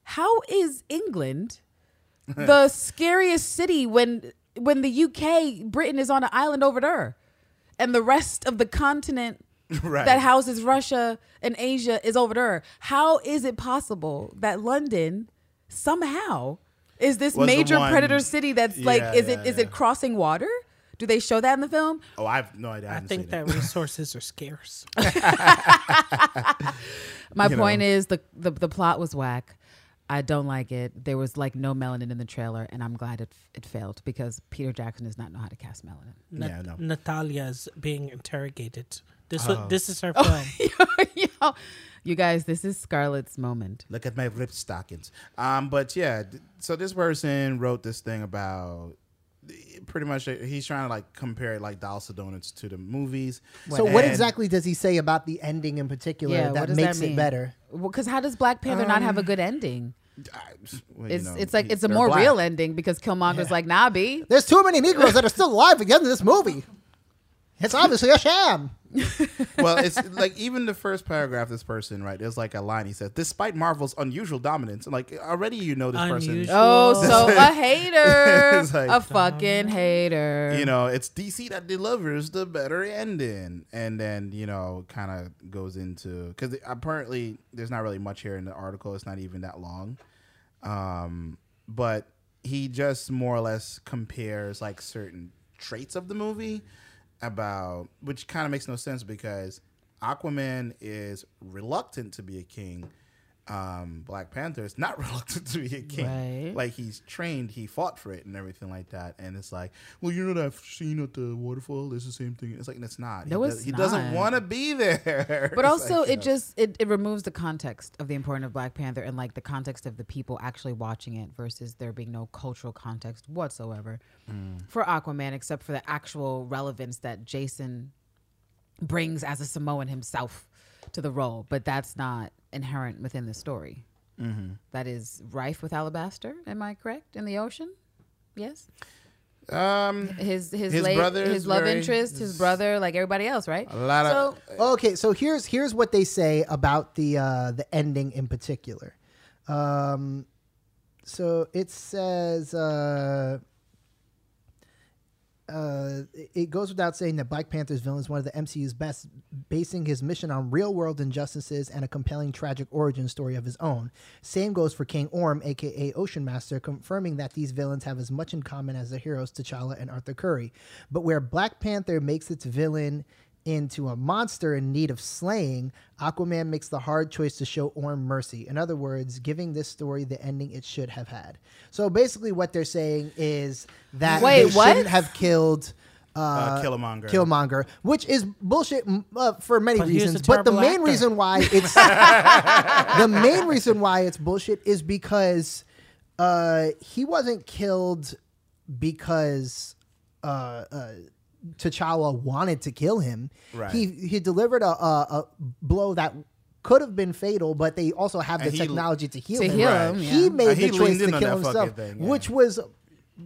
How is England the scariest city when when the UK, Britain is on an island over there, and the rest of the continent Right. that houses Russia and Asia is over there? How is it possible that London somehow is this Was major one- predator city that's like is yeah, it is yeah. it crossing water? Do they show that in the film? Oh, I have no idea. I, I think that resources are scarce. My You point know. is the, the the plot was whack. I don't like it. There was like no melanin in the trailer, and I'm glad it it failed because Peter Jackson does not know how to cast melanin. Yeah, no. Natalia's being interrogated. This Oh. wa- this is her film. you, know, you guys, this is Scarlett's moment. Look at my ripped stockings. Um, but yeah, th- so this person wrote this thing about pretty much uh, he's trying to like compare like Dial Donuts to the movies. So what exactly does he say about the ending in particular Yeah, that makes that it better? Because how does Black Panther not have a good ending? I- well, you It's know, it's like he- it's a more black. real ending because Killmonger's like, nah, B. There's too many Negroes that are still alive at the end of this movie. It's obviously a sham. well, it's like even the first paragraph. This person, right? There's like a line. He says, "Despite Marvel's unusual dominance, and like already you know this person. Unusual. Oh, so a hater, It's like- a fucking hater. You know, it's DC that delivers the better ending, and then you know, kind of goes into because apparently there's not really much here in the article. It's not even that long, um, but he just more or less compares like certain traits of the movie about which kind of makes no sense because Aquaman is reluctant to be a king. Um, Black Panther is not reluctant to be a king. Right. Like he's trained, he fought for it and everything like that. And it's like, well, you know that scene at the waterfall? It's the same thing. It's like it's not. No, he it's he doesn't want to be there. But It's also, like, it know. just it, it removes the context of the importance of Black Panther and like the context of the people actually watching it versus there being no cultural context whatsoever Mm. for Aquaman, except for the actual relevance that Jason brings as a Samoan himself to the role. But that's not inherent within the story. Mm-hmm. That is rife with alabaster. Am I correct? In the ocean, yes. um, His his His late, brother his love very- interest, his brother, like everybody else, right? a lot of Okay, so here's here's what they say about the uh, the ending in particular. Um, so it says uh, uh, it goes without saying that Black Panther's villain is one of the MCU's best, basing his mission on real world injustices and a compelling tragic origin story of his own. Same goes for King Orm, aka Ocean Master, confirming that these villains have as much in common as the heroes T'Challa and Arthur Curry. But where Black Panther makes its villain into a monster in need of slaying, Aquaman makes the hard choice to show Orm mercy. In other words, giving this story the ending it should have had. So basically, what they're saying is that Wait, they what? shouldn't have killed. Uh, Uh, Killmonger. Killmonger, which is bullshit uh, for many But he was a reasons. But the main actor. reason why it's the main reason why it's bullshit is because uh, he wasn't killed because uh, uh, T'Challa wanted to kill him. Right. He he delivered a, a, a blow that could have been fatal, but they also have the he- technology to heal To him. heal Right. him, yeah. He made Uh, he the choice to kill himself, thing, yeah. which was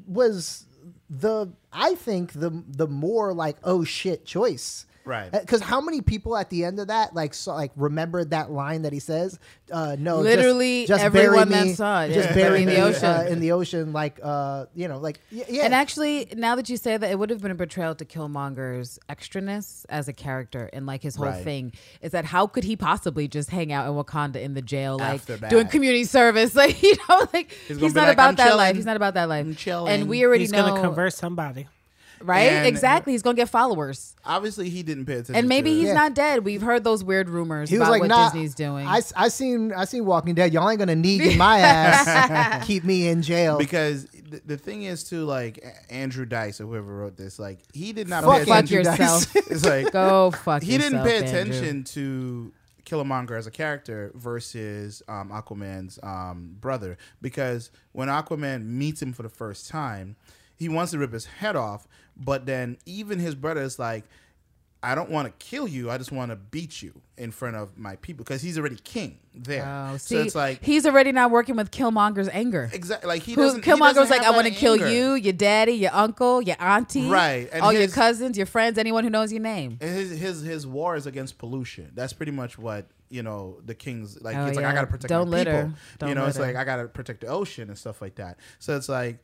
was the I think the the more like oh shit choice. Right. Because how many people at the end of that like saw like remembered that line that he says? Uh, no, Literally just, everyone bury that saw it, just yeah. bury in the ocean. uh, in the ocean, like uh, you know, like yeah. And actually, now that you say that, it would have been a betrayal to Killmonger's extraness as a character and like his whole Right. thing is that how could he possibly just hang out in Wakanda in the jail, like doing community service, like you know, like He's he's, not like, about "I'm that life. He's not about that life. I'm chilling." And we already He's know, gonna convert somebody. Right? And- exactly. He's gonna get followers, obviously he didn't pay attention. and maybe to, he's Yeah. not dead. We've heard those weird rumors he was about like, what nah, Disney's doing. I, I seen I seen Walking Dead. Y'all ain't gonna need my ass. Keep me in jail. because the, the thing is too like Andrew Dice or whoever wrote this like he did not Fuck pay Fuck attention. yourself. It's like Go fuck. he didn't yourself, pay Andrew. attention to Killmonger as a character versus um, Aquaman's um, brother because when Aquaman meets him for the first time, he wants to rip his head off, but then even his brother is like, "I don't want to kill you. I just want to beat you in front of my people because he's already king there." Oh, so it's like he's already not working with Killmonger's anger. exactly like he Who, doesn't. he Killmonger doesn't was like, I want to kill anger. you, your daddy, your uncle, your auntie, Right, and all your cousins, your friends, anyone who knows your name. His his his war is against pollution. That's pretty much what you know the king's like. Oh, it's like. I gotta protect Don't my litter. people. Don't you know, it's like I gotta protect the ocean and stuff like that. So it's like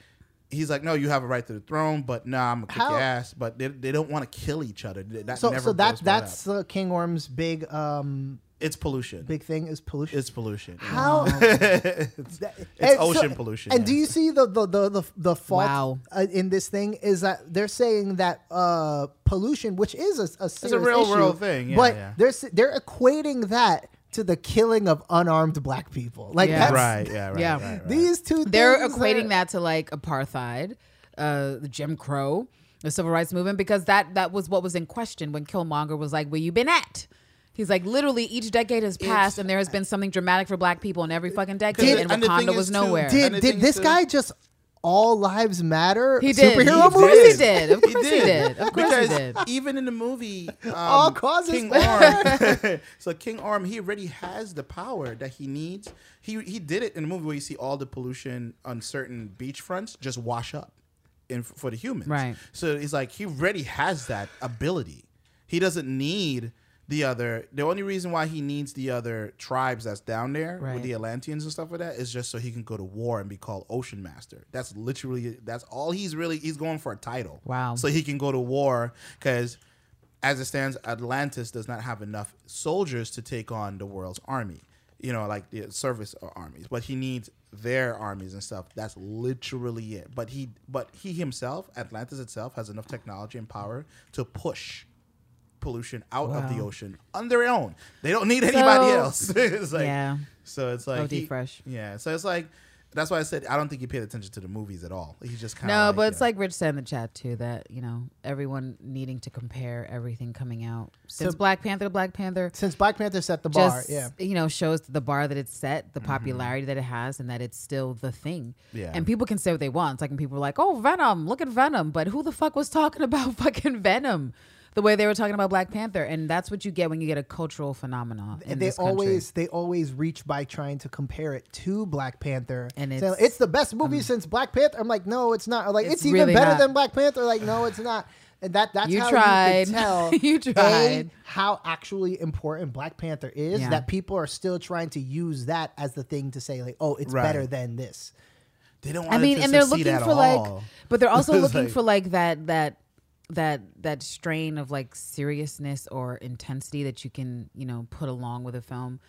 he's like, no, you have a right to the throne, but nah, I'm gonna kick How- your ass. But they, they don't want to kill each other. That so never so that goes that's uh, King Orm's big um it's pollution. big thing is pollution. It's pollution. How it's That- it's and so- ocean pollution. And do you see the the the the, the fault Wow. uh, in this thing is that they're saying that uh, pollution, which is a, a serious it's a real issue, world thing, yeah, but yeah. they're they're equating that to the killing of unarmed black people. Like Yeah. that's, right? Yeah, right. Yeah. right, right. these two. They're things equating are- that to like apartheid, uh, the Jim Crow, the civil rights movement, because that that was what was in question when Killmonger was like, "Where you been at?" He's like, literally, each decade has passed, and there has been something dramatic for Black people in every fucking decade, Did- and and Wakanda is, was too, nowhere. Did did this too- guy just all lives matter He did. superhero of course movies. he did. Of course he did. Of course because he did. even in the movie, um, All causes King matter. So King Orm, he already has the power that he needs. He he did it in the movie where you see all the pollution on certain beachfronts just wash up, in for the humans. Right. So it's like he already has that ability. He doesn't need the other. The only reason why he needs the other tribes that's down there Right. with the Atlanteans and stuff like that is just so he can go to war and be called Ocean Master. That's literally that's all he's really he's going for a title. Wow. So he can go to war because as it stands, Atlantis does not have enough soldiers to take on the world's army. You know, like the service armies, but he needs their armies and stuff. That's literally it. But he, but he himself, Atlantis itself, has enough technology and power to push pollution out of the ocean on their own. They don't need anybody So- else. it's like, Yeah. So it's like OD he- fresh. Yeah. So it's like that's why I said I don't think he paid attention to the movies at all. He just kind of No, of but it's like Rich said in the chat too that you know everyone needing to compare everything coming out since So- Black Panther to Black Panther Since Black Panther set the bar, just yeah. you know shows the bar that it's set, the mm-hmm. popularity that it has, and that it's still the thing. Yeah. And people can say what they want. It's like when people are like, "Oh, Venom! Look at Venom!" But who the fuck was talking about fucking Venom? The way they were talking about Black Panther, and that's what you get when you get a cultural phenomenon. In they this country. always they always reach by trying to compare it to Black Panther, And saying, it's- it's the best movie um, since Black Panther. I'm like, no, it's not. Or like, it's, It's even really better not. than Black Panther. Like, no, it's not. And that that's You how tried. you can tell You A, tried. how actually important Black Panther is. Yeah. That people are still trying to use that as the thing to say like, oh, it's Right. better than this. they don't. Want I mean, it to and they're looking at for like, all. but they're also looking like- for like that that that that strain of like seriousness or intensity that you can you know put along with a film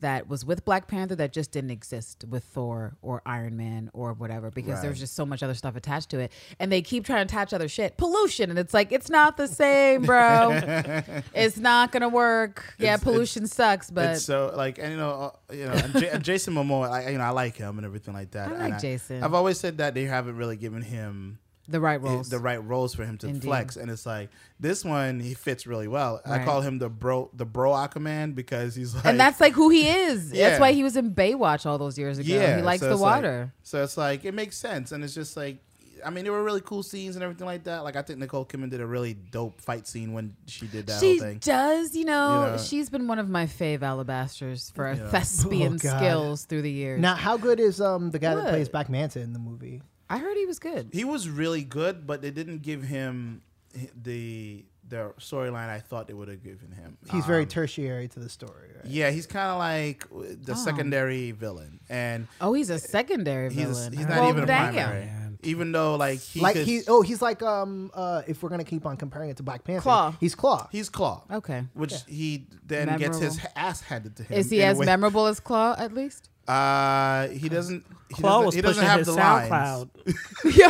that was with Black Panther that just didn't exist with Thor or Iron Man or whatever because there's just so much other stuff attached to it. And they keep trying to attach other shit. Pollution. And it's like it's not the same bro. It's not gonna work. Yeah It's- pollution sucks but it's so like and you know uh, you know and J- and Jason Momoa I you know I like him and everything like that. I And like Jason. I've always said that they haven't really given him the right i- roles the right roles for him to Indeed. flex, and it's like this one he fits really well. I call him the bro the bro Aquaman because he's like and that's like who he is. Yeah. That's why he was in Baywatch all those years ago. yeah he likes so the it's like- water. so it's like it makes sense, and it's just like. I mean, there were really cool scenes and everything like that. Like, I think Nicole Kidman did a really dope fight scene when she did that she whole thing. does, you know, You know. she's been one of my fave alabasters for Yeah. thespian Oh, skills through the years. Now, how good is um the guy that plays Black Manta in the movie? I heard he was good. He was really good, but they didn't give him the the storyline I thought they would have given him. He's very Um, tertiary to the story. Right? Yeah, he's kind of like the Oh. secondary villain, and Oh, he's a secondary he's villain. he's not Well, even a damn. primary. Even though like he like could, he oh he's like um uh if we're gonna keep on comparing it to Black Panther, Klaue. he's Klaue. he's Klaue, Okay. which he then gets his ass handed to him. Is he as memorable as Klaue at least? Uh, he doesn't. He Klaue doesn't, was he doesn't pushing have his the lines. SoundCloud. Yo,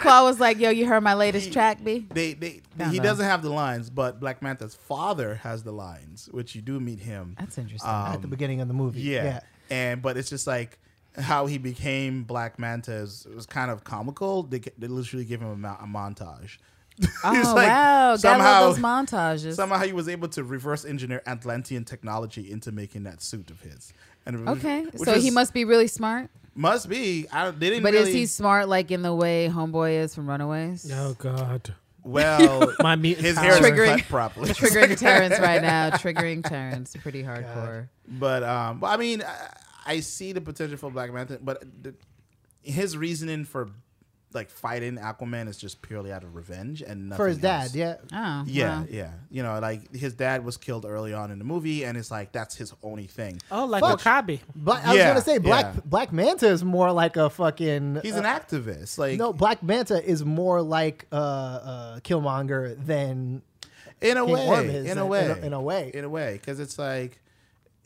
Klaue was like, "Yo, you heard my latest track, B." They, they, Kinda. he doesn't have the lines, but Black Manta's father has the lines, which you do meet him. That's interesting. Um, at the beginning of the movie. Yeah. yeah. And but it's just like how he became Black Manta is it was kind of comical. They they literally give him a, a montage. oh like wow, gotta somehow those montages. somehow he was able to reverse engineer Atlantean technology into making that suit of his. And it was- okay, which so he must be really smart. must be. I, they didn't. But really, is he smart like in the way Homeboy is from Runaways? Oh God, well? my mutant his power. hair is Triggering- cut properly. Triggering Terrence right now. Triggering Terrence. Pretty hardcore. But um, but I mean, I, I see the potential for Black Manta, but the, his reasoning for like fighting Aquaman is just purely out of revenge and nothing For his dad, yeah. Oh, Yeah, wow. yeah. You know, like his dad was killed early on in the movie, and it's like that's his only thing. Oh, like Fuck. W'Kabi. Black, I was gonna say Black yeah. Black Manta is more like a fucking. He's uh, an activist. Like no, Black Manta is more like uh, uh, Killmonger than in a King way, Orm is in a in- way, in a- in a way. in a way, because it's like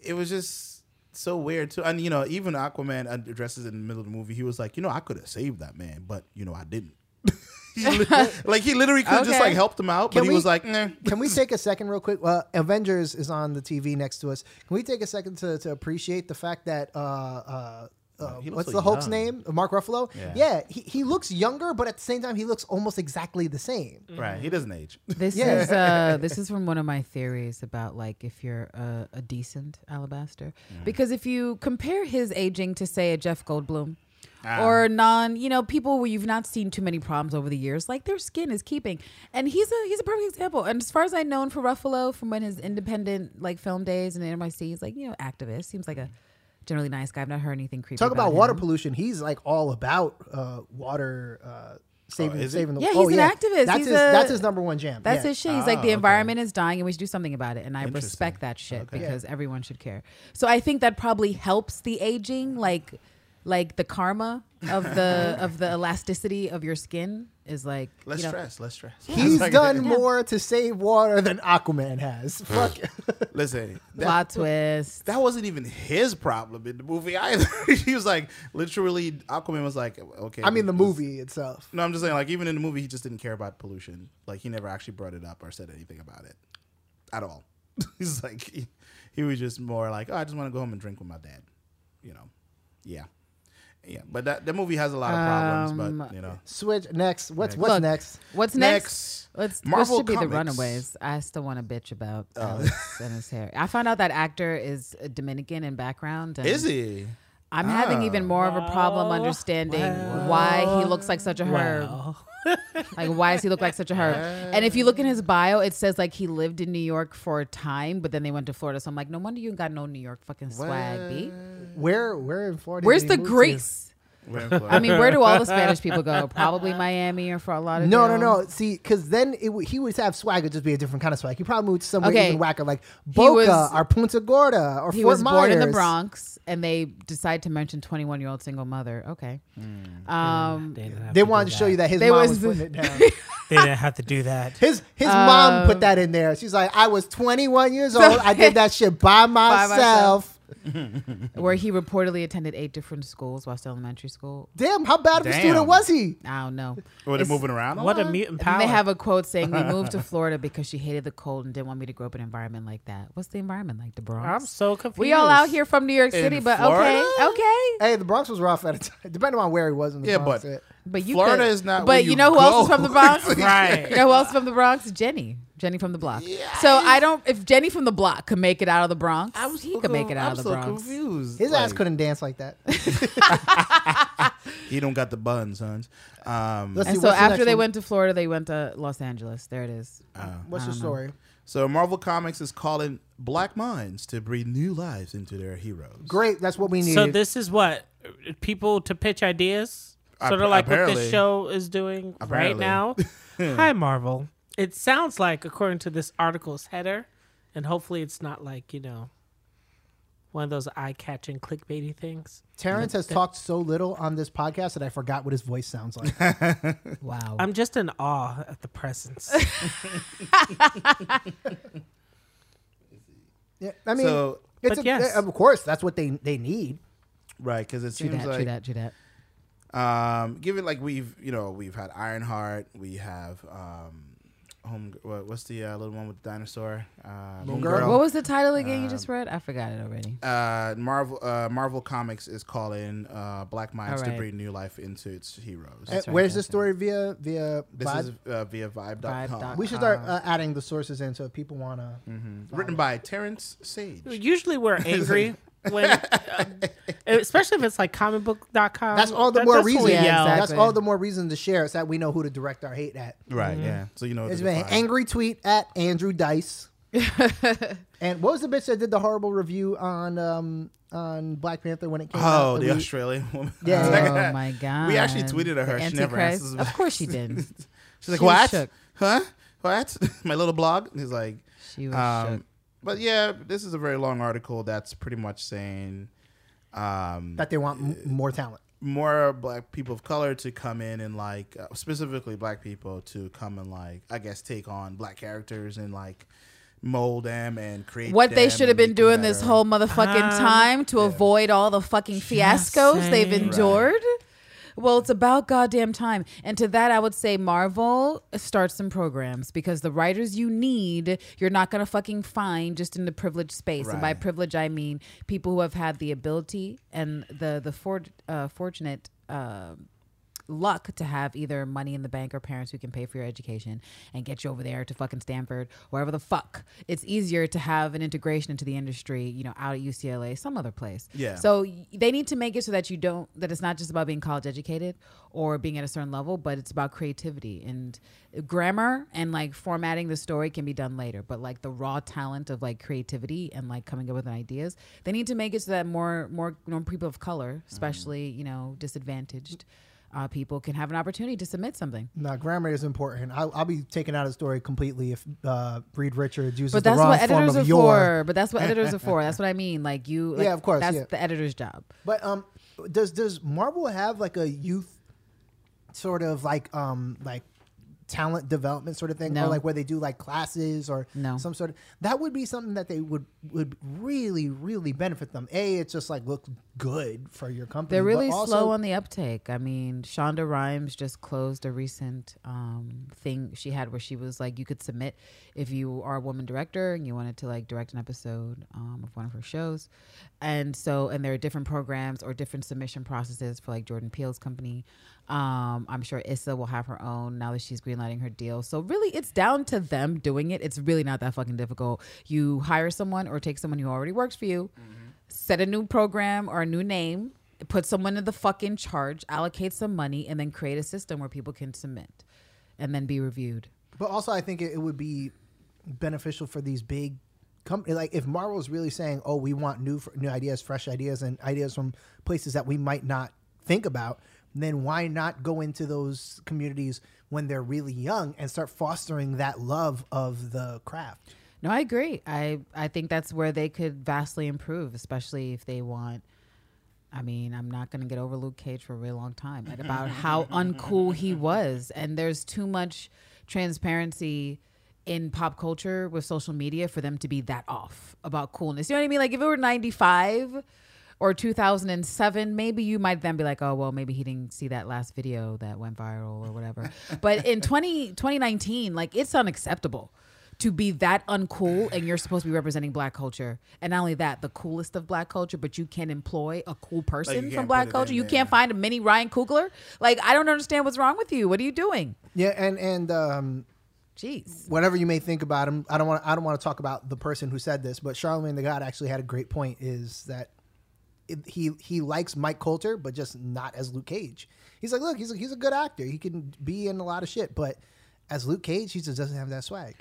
it was just so weird too. And you know, even Aquaman addresses it in the middle of the movie. He was like, you know, I could have saved that man, but you know, I didn't. He li- like he literally could have just like helped him out, Can but he we- was like, nah. Can we take a second, real quick? Well, Avengers is on the TV next to us. Can we take a second to, to appreciate the fact that uh, uh, uh, He what's the Hulk's young. name? Mark Ruffalo. Yeah. he, he looks younger, but at the same time, he looks almost exactly the same. Right, he doesn't age. This Yeah. is uh, this is from one of my theories about like if you're a, a decent alabaster, Mm. because if you compare his aging to say a Jeff Goldblum Ah. or non, you know, people where you've not seen too many problems over the years, like their skin is keeping. And he's a he's a perfect example. And as far as I know for Ruffalo from when his independent like film days and NYC, he's like you know activist. Seems like a generally nice guy. I've not heard anything creepy. Talk about him. water pollution. He's like all about uh, water uh, saving, Oh, saving the. Yeah, oh, he's an activist. That's He's his. a- that's his number one jam. That's yeah. his shit. He's like Ah, the okay. environment is dying and we should do something about it. And I respect that shit Okay. because everyone should care. So I think that probably helps the aging, like like the karma of the of the elasticity of your skin is like Less you know, stress. Less stress. He's Like- done more to save water than Aquaman has. Fuck. Listen, that, plot twist. that wasn't even his problem in the movie either. he was like, literally, Aquaman was like, okay. I mean, the movie itself. No, I'm just saying, like, even in the movie, he just didn't care about pollution. Like, he never actually brought it up or said anything about it at all. He's like, he, he was just more like, oh, I just want to go home and drink with my dad. You know, yeah, yeah. But that the movie has a lot of problems. Um, but you know, Switch next. What's Next. what's Look, next? What's next? next, Let's Marvel what should be the Runaways. I still want to bitch about. Alex and his hair. I found out that actor is a Dominican in background. And is he? I'm having even more of a problem understanding well, why he looks like such a herb. Well, Like, why does he look like such a herb? And if you look in his bio, it says like he lived in New York for a time, but then they went to Florida. So I'm like, no wonder you got no New York fucking swag, B. Where where in Florida? Where's did he the move to? grease? We're in Florida. I mean, where do all the Spanish people go? Probably Miami or for a lot of No, no, no. See, because then it, would- he would have swag, it'd just be a different kind of swag. He probably moved somewhere Okay. even whacker, like Boca was- or Punta Gorda or He Fort was born in the Bronx, and they decide to mention 21 year old single mother. Okay, um, they didn't have They to do wanted to show you that his They mom was- was putting it down. They didn't have to do that. His his mom Um, put that in there. She's like, I was 21 years old. I did that shit by myself. myself. Where he reportedly attended eight different schools while still elementary school. Damn, how bad of a Damn. student was he? I don't know. Were they It's- moving around? What a lot? mutant And power. they have a quote saying we moved to Florida because she hated the cold and didn't want me to grow up in an environment like that. What's the environment like? The Bronx. I'm so confused. we all out here from New York In City, but Florida? okay, okay. Hey, the Bronx was rough at a time, depending on where he was in the Yeah, Bronx. but- yeah. But you Florida could- is not where But you you know who else is go. from the Bronx? Right. You know who else is from the Bronx? Jenny. Jenny from the block. So I don't. If Jenny from the block could make it out of the Bronx, I was he so could make it out I'm of the so Bronx. confused. His ass couldn't dance like that. He don't got the buns, sons. Um, And see, so what's the after they one? went to Florida, they went to Los Angeles. There it is. What's I your don't know. story? so Marvel Comics is calling black minds to breathe new lives into their heroes. Great, that's what we need. So this is what people to pitch ideas, sort Ap- of like what this show is doing right now. Hi, Marvel. It sounds like, according to this article's header, and hopefully it's not like you know one of those eye-catching clickbaity things. Terrence has talked so little on this podcast that I forgot what his voice sounds like. Wow. I'm just in awe at the presence. yeah, I mean, So- it's But a, yes. of course that's what they they need. Right, because it True seems that, like true that, true that. Um, given like we've you know we've had Ironheart, we have um, home. What, what's the uh, little one with the dinosaur? Uh, Moon Girl. Girl. What was the title again you Um, just read? I forgot it already. uh, Marvel uh, Marvel Comics is calling uh, Black Minds to Alright. breathe new life into its heroes. Right, where's the this story via via this Vibe? is uh, via Vibe.com. Vibe.com. we should start uh, adding the sources in so if people want to. Mhm. Written by Terrence Sage. Usually we're angry when, uh, especially if it's like comicbook.com. That's all the That- more reason. Yeah, exactly. That's all the more reason to share it so that we know who to direct our hate at. Right. Yeah. So you know It's the been an angry tweet at Andrew Dice. and what was the bitch that did the horrible review on um on Black Panther when it came out? Oh, the we- Australian woman. Yeah. Oh my god. We actually tweeted at her. The She never answers Of course she did. She's like, She was what? shook. Huh? What? My little blog. He's like, She was um, shook. But yeah, this is a very long article that's pretty much saying um, that they want m- more talent. more black people of color to come in and like uh, specifically black people to come and like I guess take on black characters and like mold them and create What they should have been make them doing this whole motherfucking Um, time to avoid all the fucking fiascos they've saying. endured. Well, it's about goddamn time. And to that, I would say Marvel start some programs because the writers you need, you're not going to fucking find just in the privileged space. And by Right. privilege, I mean people who have had the ability and the the for, uh, fortunate uh, luck to have either money in the bank or parents who can pay for your education and get you over there to fucking Stanford, wherever the fuck. It's easier to have an integration into the industry, you know, out at UCLA, some other place. Yeah. So they need to make it so that you don't that it's not just about being college educated or being at a certain level, but it's about creativity and grammar and like formatting the story can be done later. But like the raw talent of like creativity and like coming up with ideas, they need to make it so that more more more people of color, mm-hmm. especially you know disadvantaged uh, people, can have an opportunity to submit something. Now, grammar is important. I'll, I'll be taking out a story completely if uh, Reed Richards uses But the that's wrong what form editors of are your. for. But that's what editors are for. That's what I mean. Like you, like, Yeah, of course, That's yeah. the editor's job. But um, does does Marvel have like a youth sort of like um like talent development sort of thing, No. or like where they do like classes or No. some sort of that would be something that they would would really really benefit them. A, it's just like look good for your company. They're really also- slow on the uptake. I mean, Shonda Rhimes just closed a recent um, thing she had where she was like, you could submit if you are a woman director and you wanted to like direct an episode um, of one of her shows. And so, and there are different programs or different submission processes for like Jordan Peele's company. Um, I'm sure Issa will have her own now that she's greenlighting her deal. So really, it's down to them doing it. It's really not that fucking difficult. You hire someone or take someone who already works for you, set a new program or a new name, put someone in the fucking charge, allocate some money, and then create a system where people can submit and then be reviewed. But also, I think it, it would be beneficial for these big companies. Like if Marvel is really saying, "Oh, we want new new ideas, fresh ideas, and ideas from places that we might not think about," then why not go into those communities when they're really young and start fostering that love of the craft? No, I agree. I I think that's where they could vastly improve, especially if they want. I mean, I'm not going to get over Luke Cage for a really long time and about how uncool he was, and there's too much transparency in pop culture with social media for them to be that off about coolness. You know what I mean? Like if it were 95 or 2007, maybe you might then be like, oh, well, maybe he didn't see that last video that went viral or whatever. but in 20, 2019, like it's unacceptable to be that uncool and you're supposed to be representing black culture. And not only that, the coolest of black culture, but you can employ a cool person can't from black culture. You there. can't find a mini Ryan Coogler. Like, I don't understand what's wrong with you. What are you doing? Yeah, and and um, Jeez. whatever you may think about him, I don't want I don't want to talk about the person who said this, but Charlemagne the God actually had a great point. Is that it, he he likes Mike Colter, but just not as Luke Cage. He's like, look, he's a, he's a good actor. He can be in a lot of shit, but as Luke Cage, he just doesn't have that swag.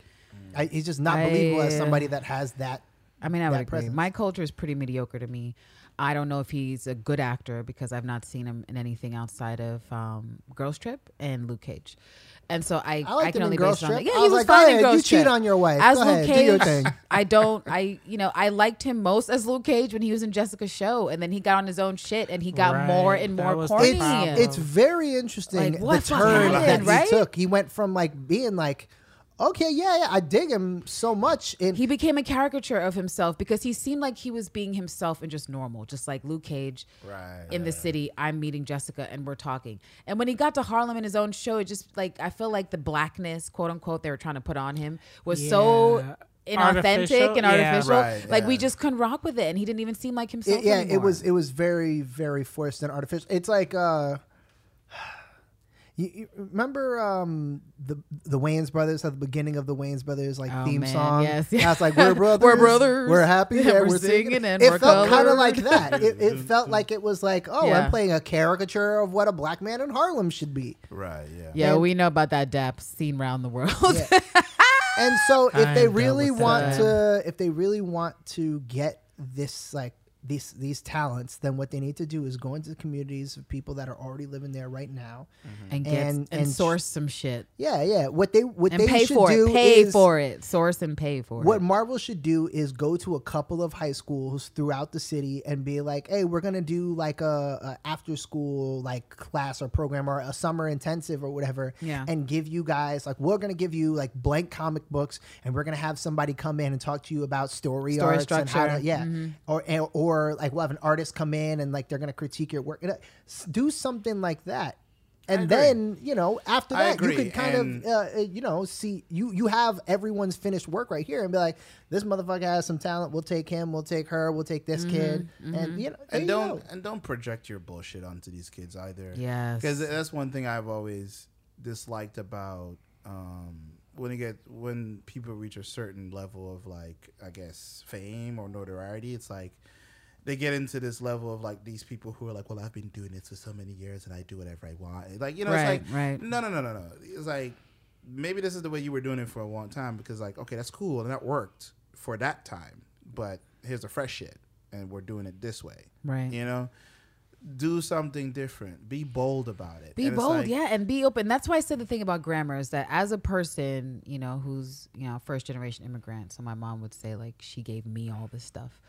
I, he's just not I- believable as somebody that has that. I mean, I would agree. presence. Mike Colter is pretty mediocre to me. I don't know if he's a good actor because I've not seen him in anything outside of um, Girls Trip and Luke Cage. And so I, I liked can only Girls base it on that. Yeah, I he was was like, fine go in Girls you cheat Trip. on your wife. As Go Luke ahead, do Cage, your thing. I don't. I you know I liked him most as Luke Cage when he was in Jessica's show, and then he got on his own shit, and he got Right, more and that more corny. It's it's very interesting Like, the turn happened, that right? he took. He went from like being like, okay, yeah, yeah, I dig him so much, and he became a caricature of himself because he seemed like he was being himself and just normal, just like Luke Cage Right. in the city. I'm meeting Jessica and we're talking. And when he got to Harlem in his own show, it just like I feel like the blackness, quote unquote, they were trying to put on him was so inauthentic Artificial? and Yeah. artificial. Right, like we just couldn't rock with it, and he didn't even seem like himself. It- yeah, it was it was very very forced and artificial. It's like uh you, you remember um the the Wayans brothers at the beginning of the Wayans brothers like Oh, theme man, song. yes, Yeah, yeah. it's like we're brothers, We're brothers. we're happy, yeah, we're we're singing, singing and it we're felt kind of like that. It, it felt like it was like, oh, Yeah. I'm playing a caricature of what a black man in Harlem should be. Right. Yeah. Yeah, And- we know about that dap scene around the world. Yeah. and so if they Kinda really want that. to if they really want to get this like these these talents then what they need to do is go into the communities of people that are already living there right now and get And- and, and sh- source some shit yeah yeah what they what and they pay should for do it. Pay is for it. Source and pay for what it. What Marvel should do is go to a couple of high schools throughout the city and be like, "Hey, we're gonna do like a, a after school like class or program or a summer intensive or whatever, Yeah. and give you guys like we're gonna give you like blank comic books and we're gonna have somebody come in and talk to you about story, Story arts and how to, structure. yeah, Mhm. or and- or like we'll have an artist come in and like they're gonna critique your work. You know, Do something like that and then you know after that you could kind and- of uh, uh, you know see you you have everyone's finished work right here and be like this motherfucker has some talent we'll take him we'll take her we'll take this kid and you know and don't go. and don't project your bullshit onto these kids either. Yes. because that's one thing I've always disliked about um, when you get when people reach a certain level of like I guess fame or notoriety. It's like they get into this level of like these people who are like, well, I've been doing this for so many years and I do whatever I want. Like you know, Right, it's like right. no, no, no, no, no. It's like maybe this is the way you were doing it for a long time because like okay, that's cool and that worked for that time, but here's the fresh shit and we're doing it this way. Right. You know, do something different. Be bold about it. Be bold, like- yeah, and be open. That's why I said the thing about grammar is that as a person, you know, who's you know first generation immigrant, so my mom would say like she gave me all this stuff.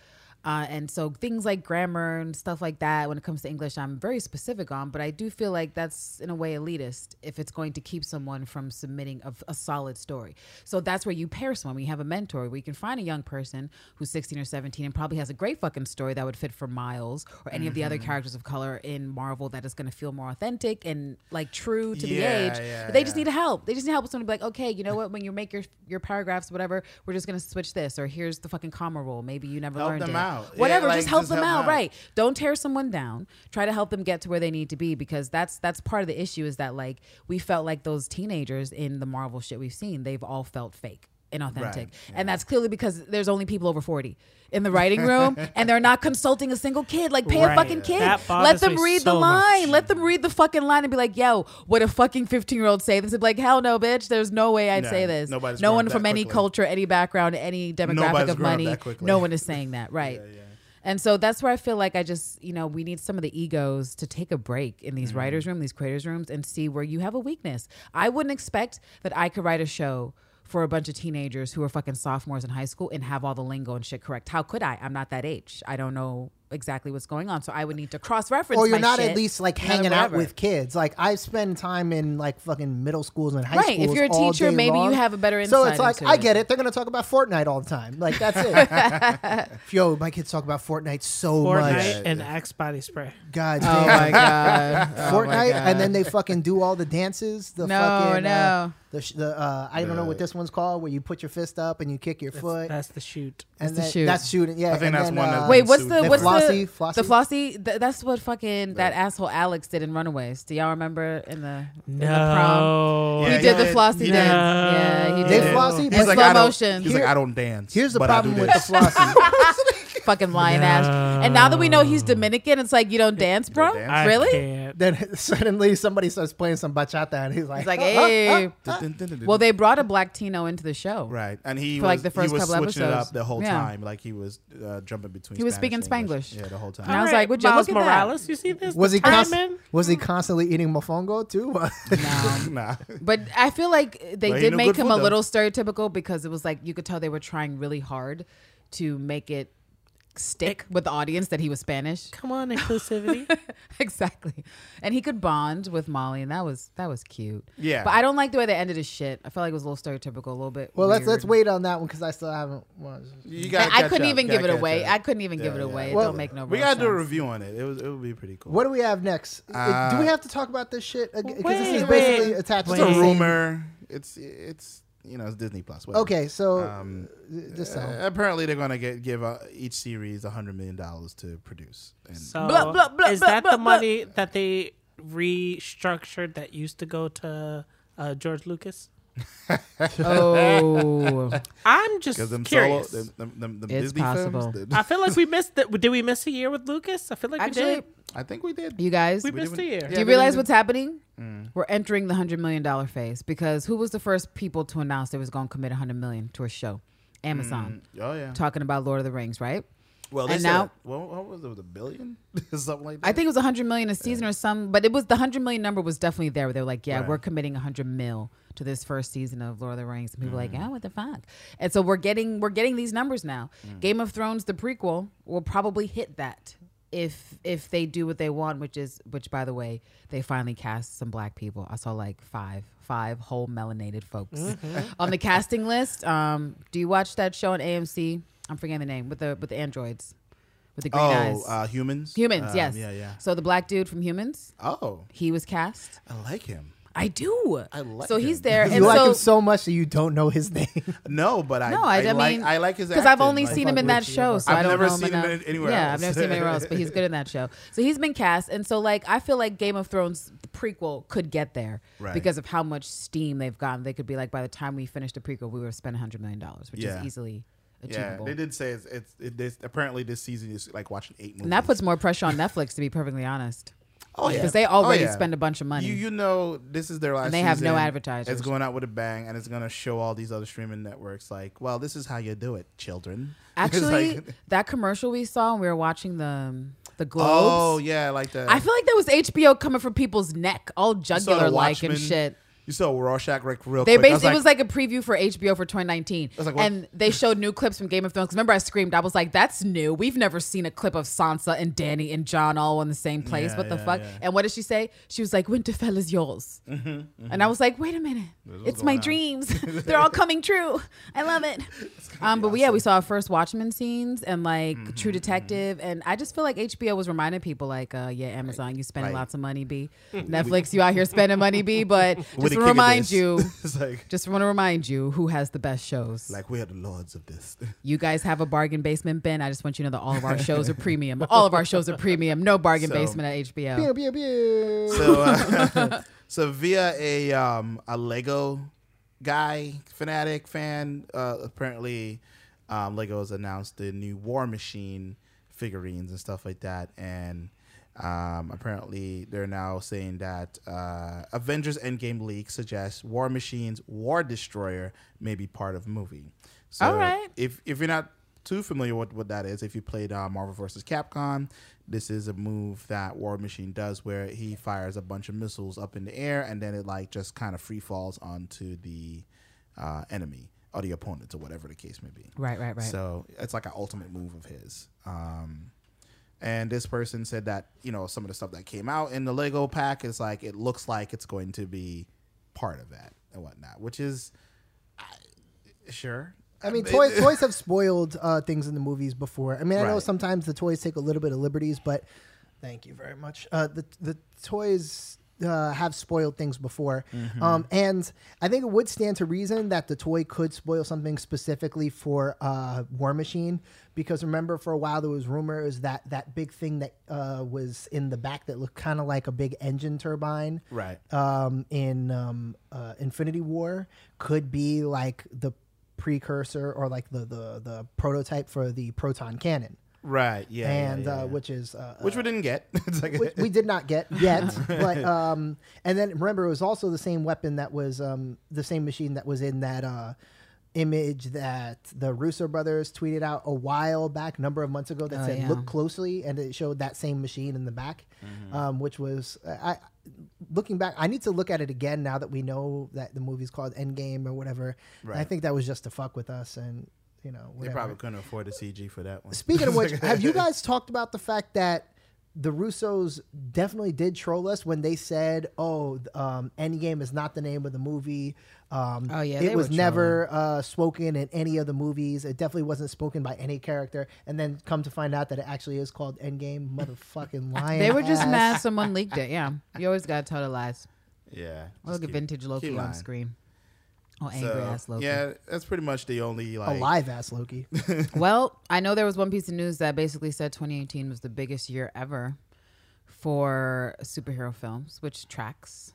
Uh, and so things like grammar and stuff like that, when it comes to English, I'm very specific on. But I do feel like that's in a way elitist if it's going to keep someone from submitting a, a solid story. So that's where you pair someone. We have a mentor where you can find a young person who's 16 or 17 and probably has a great fucking story that would fit for Miles or any of the Mm-hmm. other characters of color in Marvel that is going to feel more authentic and like true to the age. yeah, But they just yeah. need help. They just need help with someone to be like, okay, you know what? When you make your your paragraphs, whatever, we're just gonna switch this, or here's the fucking comma rule. Maybe you never Help learned it. out. Yeah, Whatever, like, just help just them help out. them out. Right. Don't tear someone down. Try to help them get to where they need to be because that's that's part of the issue is that like we felt like those teenagers in the Marvel shit we've seen, they've all felt fake. Inauthentic. Right, And that's clearly because there's only people over 40 in the writing room and they're not consulting a single kid. Like, pay a fucking kid. Let them read so the much. line. Let them read the fucking line and be like, yo, would a fucking 15 year old say this? They'd be like, hell no, bitch. There's no way I'd No, say this. nobody's no one from that any culture, any background, any demographic Nobody's of money. No one is saying that. Right. yeah. And so that's where I feel like I just, you know, we need some of the egos to take a break in Mm-hmm. these writers' room, these creators' rooms, and see where you have a weakness. I wouldn't expect that I could write a show for a bunch of teenagers who are fucking sophomores in high school and have all the lingo and shit correct. How could I? I'm not that age. I don't know exactly what's going on. So I would need to cross reference. or you're my not shit at least like hanging out whatever. with kids. Like I spend time in like fucking middle schools and high schools. Right, if you're a teacher, day maybe you have a better insight. So it's like into I get it. They're gonna talk about Fortnite all the time. Like that's it. Yo, my kids talk about Fortnite so Fortnite much. and Axe body spray. God Oh damn. my god. Oh my Fortnite, and then they fucking do all the dances. The No, fucking, no. Uh, the sh- the uh, I don't know what this one's called, where you put your fist up and you kick your That's, foot, that's the shoot. and the shoot. that's shooting. Yeah, I think and that's then, one uh, that's Wait, what's sued. the The what's Flossie- the Flossie? the flossy? Th- that's what fucking that asshole Alex did in Runaways. Do y'all remember in the in the prom? Yeah, he he did the flossy He dance. did. Yeah, he They did. flossy, He's but like, slow I don't, motion. He's Here- like, I don't dance. Here's the but I do problem with the this. flossy. fucking lion ass. And now that we know he's Dominican, it's like you don't dance, bro. dance? I Really? can't. then suddenly somebody starts playing some bachata, and he's like, It's like, hey. Well, Well, they brought a black Tino into the show. right, and he For, was like, the first he was couple switching it episodes. up the whole Yeah. time, like he was uh, jumping between. He was Spanish speaking and English. Spanglish. Yeah, the whole time. And I was like, would you Miles look at that? Morales, you see this? was The he const- timing? was he constantly eating mofongo too? No. nah. But I feel like they But he did knew make good him food, a though. little stereotypical because it was like you could tell they were trying really hard to make it stick with the audience that he was Spanish. Come on, inclusivity. exactly. And he could bond with Molly and that was that was cute. Yeah. But I don't like the way they ended his shit. I felt like it was a little stereotypical, a little bit. well, let's let's wait on that one because I still haven't. watched. You I, gotta I catch couldn't even give it away. up. I couldn't even give it yeah. away. Well, it don't make no We gotta do a review on it. It was it would be pretty cool. What do we have next? Uh, do we Uh, have to talk about this shit? Because this is basically wait, attached It's a rumor. It's it's you know it's Disney Plus. whatever. Okay, so Um, just so. uh, apparently they're gonna get give uh, each series a hundred million dollars to produce. And So Blah, blah, blah, is blah, that blah, the blah. money that they restructured that used to go to uh, George Lucas? Oh, I'm just them curious. solo, them, them, them, them It's Disney possible. films. I feel like we missed that. Did we miss a year with Lucas? I feel like actually, we did. I think we did. you guys, We We missed did- a year. do Yeah, you realize what's happening? Mm. We're entering the hundred million dollar phase because who was the first people to announce they was going to commit a hundred million to a show? Amazon. Mm. Oh yeah. Talking about Lord of the Rings, right? Well, they and said, now- well, what was it? Was a billion? Something like that. I think it was a hundred million a season or some, but it was the hundred million number was definitely there. They were like, yeah, Right. we're committing a hundred mil to this first season of Lord of the Rings, and people were Mm-hmm. like, yeah, what the fuck? And so we're getting we're getting these numbers now. Mm. Game of Thrones, the prequel, will probably hit that if if they do what they want, which is which by the way, they finally cast some black people. I saw like five five whole melanated folks Mm-hmm. on the casting list. Um, do you watch that show on AMC? I'm forgetting the name with the with the androids. with the green oh, eyes. uh, humans. Humans, Um, yes. Yeah, yeah. So the black dude from Humans, Oh, he was cast. I like him. I do. I like So he's there, You and like so him so much that you don't know his name. No, but I No, I- I like mean, I like his because I've only like- seen him in that show, so I've I don't never know seen him enough. in- anywhere else. Yeah, I've never seen him anywhere else, but he's good in that show. So he's been cast, and so like I feel like Game of Thrones the prequel could get there Right. because of how much steam they've gotten. They could be like, by the time we finish the prequel, we would have spent hundred million dollars, which Yeah. is easily Yeah, they did say it's, it's it, this, apparently this season is like watching eight movies. and that puts more pressure on Netflix, to be perfectly honest. oh yeah because they already Oh, yeah. spend a bunch of money. You you know this is their last. And they have no advertisers. It's going out with a bang, and it's going to show all these other streaming networks like, well, this is how you do it, children. Actually, like- that commercial we saw when we were watching the um, the Globes. oh yeah, like that. I feel like that was HBO coming from people's neck, all jugular like and shit. You saw Rorschach like real They quick. Basically it was like a preview for HBO for 2019, like, and they showed new clips from Game of Thrones. remember, I screamed. I was like, "That's new. We've never seen a clip of Sansa and Dany and Jon all in the same place. Yeah, what the yeah, fuck?" yeah. And what did she say? She was like, "Winterfell is yours," and I was like, "Wait a minute, it's my on. dreams. They're all coming true. I love it." Um, but we, yeah, we saw our first Watchmen scenes and like Mm-hmm, True Detective, and I just feel like HBO was reminding people like, uh, "Yeah, Amazon, you spending Right. lots of money, b. Netflix, you out here spending money, b." But just We're the to remind you. it's like Just want to remind you who has the best shows. like we are the lords of this. you guys have a bargain basement bin. I just want you to know that all of our shows are premium. All of our shows are premium. No bargain So- basement at HBO. Pew, pew, pew. so uh, so via a um a Lego guy fanatic fan, uh, apparently um, Legos announced the new War Machine figurines and stuff like that, and um, apparently they're now saying that uh, Avengers Endgame leak suggests War Machine's War Destroyer may be part of the movie. So All right. if if you're not too familiar with what that is, if you played uh, Marvel vs. Capcom, this is a move that War Machine does where he fires a bunch of missiles up in the air and then it like just kind of free falls onto the uh, enemy or the opponent or whatever the case may be. Right, right, right. So it's like an ultimate move of his. Um, and this person said that you know some of the stuff that came out in the Lego pack is like it looks like it's going to be part of that and whatnot, which is I, sure. I mean, toys, toys have spoiled uh, things in the movies before. I mean, I know sometimes the toys take a little bit of liberties, but thank you very much. Uh, the the toys uh, have spoiled things before, Mm-hmm. um, and I think it would stand to reason that the toy could spoil something specifically for uh, War Machine, because remember for a while there was rumors that that big thing that uh, was in the back that looked kind of like a big engine turbine, Right. um, in um, uh, Infinity War could be like the precursor or like the, the, the prototype for the proton cannon, Right. Yeah. yeah, and yeah, uh, yeah. which is uh, which we didn't get. it's like which we did not get yet. but um, and then remember, it was also the same weapon that was um, the same machine that was in that uh, image that the Russo brothers tweeted out a while back, number of months ago, that Oh, said yeah. "Look closely," and it showed that same machine in the back, Mm-hmm. um, which was I. Looking back, I need to look at it again now that we know that the movie's called Endgame or whatever. And I think that was just to fuck with us, and you know, they probably couldn't afford the CG for that one. Speaking of which, have you guys talked about the fact that the Russos definitely did troll us when they said, "Oh, um, Endgame is not the name of the movie." Um, Oh, yeah, it was never uh, spoken in any of the movies. It definitely wasn't spoken by any character. And then come to find out that it actually is called Endgame. Motherfucking lying. they were just ass. mad someone leaked it. Yeah, you always got to tell the lies. Yeah. Look just at vintage Loki on screen. Oh, angry So, ass Loki. Yeah, that's pretty much the only like. live ass Loki. Well, I know there was one piece of news that basically said 2018 was the biggest year ever for superhero films, which tracks.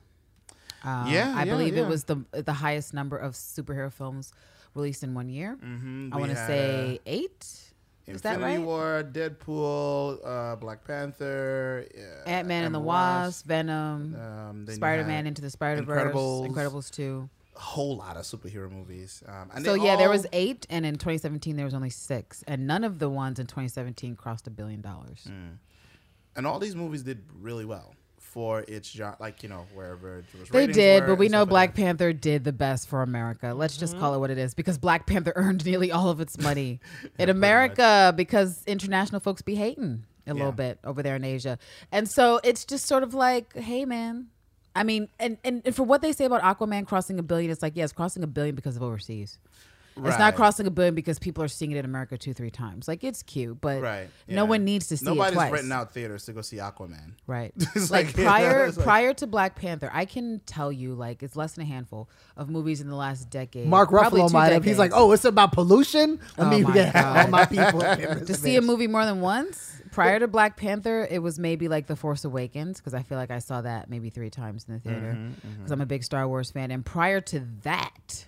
Um, Yeah, I yeah, believe yeah. it was the the highest number of superhero films released in one year. Mhm, I want to say eight. uh, Is that Infinity right? War, Deadpool, uh, Black Panther, uh, Ant Man and the Emma Wasp, Venom, um, Spider Man into the Spider Verse, Incredibles. Incredibles two. A whole lot of superhero movies. Um, and So they yeah, there was eight, and in 2017 there was only six, and none of the ones in 2017 crossed a billion dollars. Mm. and all these movies did really well for its genre, like you know wherever it was They did, but we know stuff like Black. Panther did the best for America. Let's just call it what it is because Black Panther earned nearly all of its money in America because international folks be hating a little bit over there in Asia. And so it's just sort of like, hey, man. I mean, and, and, and for what they say about Aquaman crossing a billion, it's like, yes, crossing a billion because of overseas. It's not crossing a billion because people are seeing it in America two, three times. Like it's cute, but Right. no one needs to see Nobody's it twice. renting out theaters to go see Aquaman. Right. It's like, like, you prior know, it's like- prior to Black Panther, I can tell you like it's less than a handful of movies in the last decade. Mark Ruffalo two might have. He's like, oh, it's about pollution. Let Oh me my get all God. my people to see a movie more than once. Prior to Black Panther, it was maybe like The Force Awakens because I feel like I saw that maybe three times in the theater Mm-hmm, because I'm a big Star Wars fan. And prior to that,